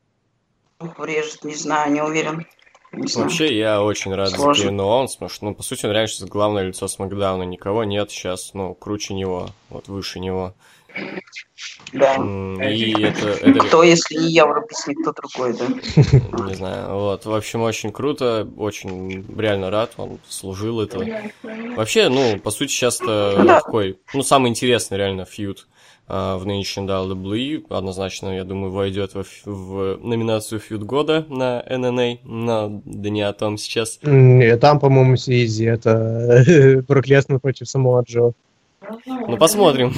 врежет, не знаю, не уверен. Не знаю. Вообще, я очень рад Сложно. за Кевина Оуэнса, потому что, ну, по сути, он реально сейчас главное лицо Смакдауна. Никого нет сейчас, ну, круче него, вот выше него. Да. И это, это [laughs] Кто, если не я, врубись никто другой, да? [laughs] Не знаю, вот, в общем, очень круто, очень реально рад, он служил это. Вообще, ну, по сути, сейчас это Ну да. такой, ну, самый интересный реально фьюд в нынешнем WWE, однозначно, я думаю, войдет в, в номинацию фьюд года на ННА, но да не о том сейчас. Не, там, по-моему, Сизи, это [laughs] Брок Леснер против самого Джо. Ну, посмотрим,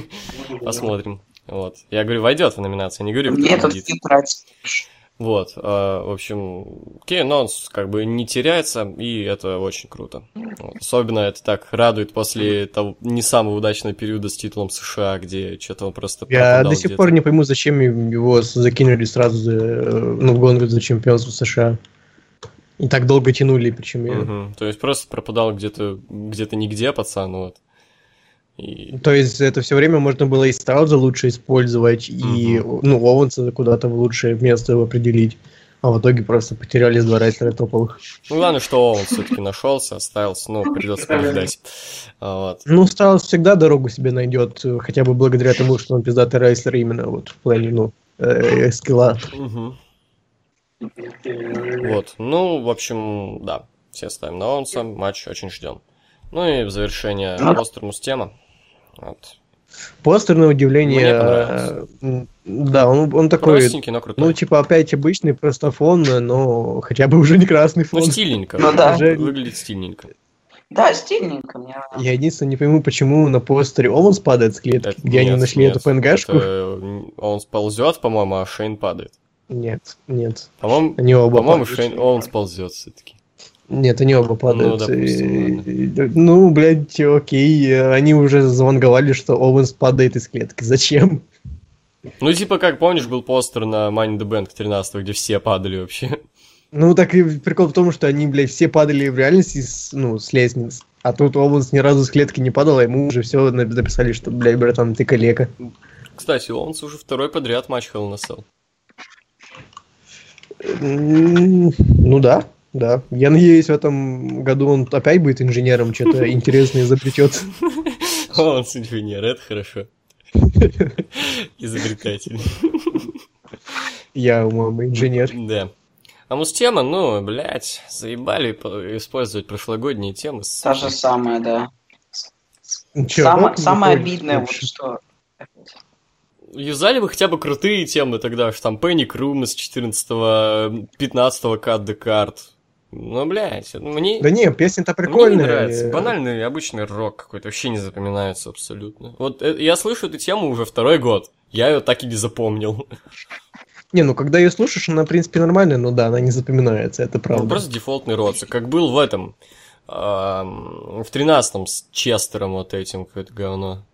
[laughs] посмотрим. Вот. Я говорю, войдет в номинацию, не говорю, кто этот победит. нравится. Вот, а, в общем, Кейн Онс как бы не теряется, и это очень круто. Вот. Особенно это так радует после того не самого удачного периода с титулом США, где что-то он просто Я до сих пор не пойму, зачем его закинули сразу за, э, ну, в гонку за чемпионство США. И так долго тянули, причем я- Мгм. То есть просто пропадал где-то где-то нигде, пацан, вот. И... То есть это все время можно было и Страуза лучше использовать, и ну, Оуэнса куда-то в лучшее место его определить. А в итоге просто потеряли два райстера топовых. Ну, главное, что он все-таки нашелся, оставился, ну, придется побеждать. А, Вот. Ну, Страус всегда дорогу себе найдет, э, хотя бы благодаря тому, что он пиздатый райслер именно вот в плане, ну, э, скилла. Мгм. Вот, ну, в общем, да, все ставим на Онса, матч очень ждем. Ну и в завершение Ну. Постермус тема. Вот. Постер, на удивление, э, да, он, он такой, Простенький, но крутой. ну, типа, опять обычный, просто фон, но хотя бы уже не красный Ну, фон. стильненько. Ну да. Уже- Выглядит стильненько. Да, стильненько мне. Я единственное не пойму, почему на постере Оуэнс падает с клетки, Это- где они нет, нашли нет, эту ПНГшку. это Он сползет, по-моему, а Шейн падает. Нет, нет. По-моему, Они по-моему. Шейн он сползет все-таки. Нет, они оба падают. допустим, И- Ну, блядь, окей. Они уже заванговали, что Оуэнс падает из клетки. Зачем? Ну, типа, как помнишь, был постер на Money the Bank 13 где все падали вообще. Ну, так и прикол в том, что они, блядь, все падали в реальности, с, ну, с лестниц. А тут Оуэнс ни разу с клетки не падал, а ему уже все написали, что, блядь, братан, ты калека. Кстати, Оуэнс уже второй подряд матч Hell. М, Ну да, да. Я надеюсь, в этом году он опять будет инженером, что-то [laughs] интересное изобретет. [laughs] Оуэнс инженер, это хорошо. [laughs] Изобретатель. Я, мама, инженер. Да. А муз-тема, ну, блядь, заебали по- использовать прошлогодние темы. Та же самая, да. Чё, не самое обидное, вот что... Юзали бы хотя бы крутые темы тогда, что там Panic Room из 14-15 Cut the Card. Ну, блядь, мне... Да не, песня-то Мне не прикольная. нравится. э, Банальный обычный рок какой-то вообще не запоминается абсолютно. Вот э, я слышу эту тему уже второй год. Я ее так и не запомнил. Не, ну когда ее слушаешь, она, в принципе, нормальная, но да, она не запоминается, это Ну, правда. просто дефолтный рот. Как был в этом. ам, в 13-м с Честером вот этим какое-то говно.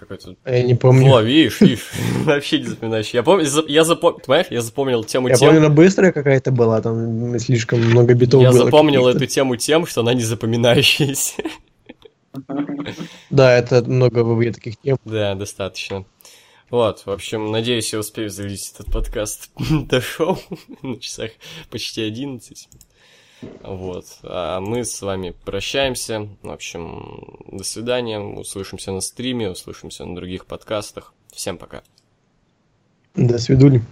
Какой-то... Я не помню. Во, видишь, видишь, [laughs] вообще не запоминаешь. Я помню, я запомнил, понимаешь, я запомнил тему Я тем, помню, она быстрая какая-то была, там слишком много битов я было. запомнил эту тему тем, что она не запоминающаяся. Да, это много в таких тем. Да, достаточно. Вот, в общем, надеюсь, я успею залить этот подкаст [laughs] до шоу на часах почти 11. Вот. А мы с вами прощаемся. В общем, до свидания. Услышимся на стриме, услышимся на других подкастах. Всем пока. До свидули.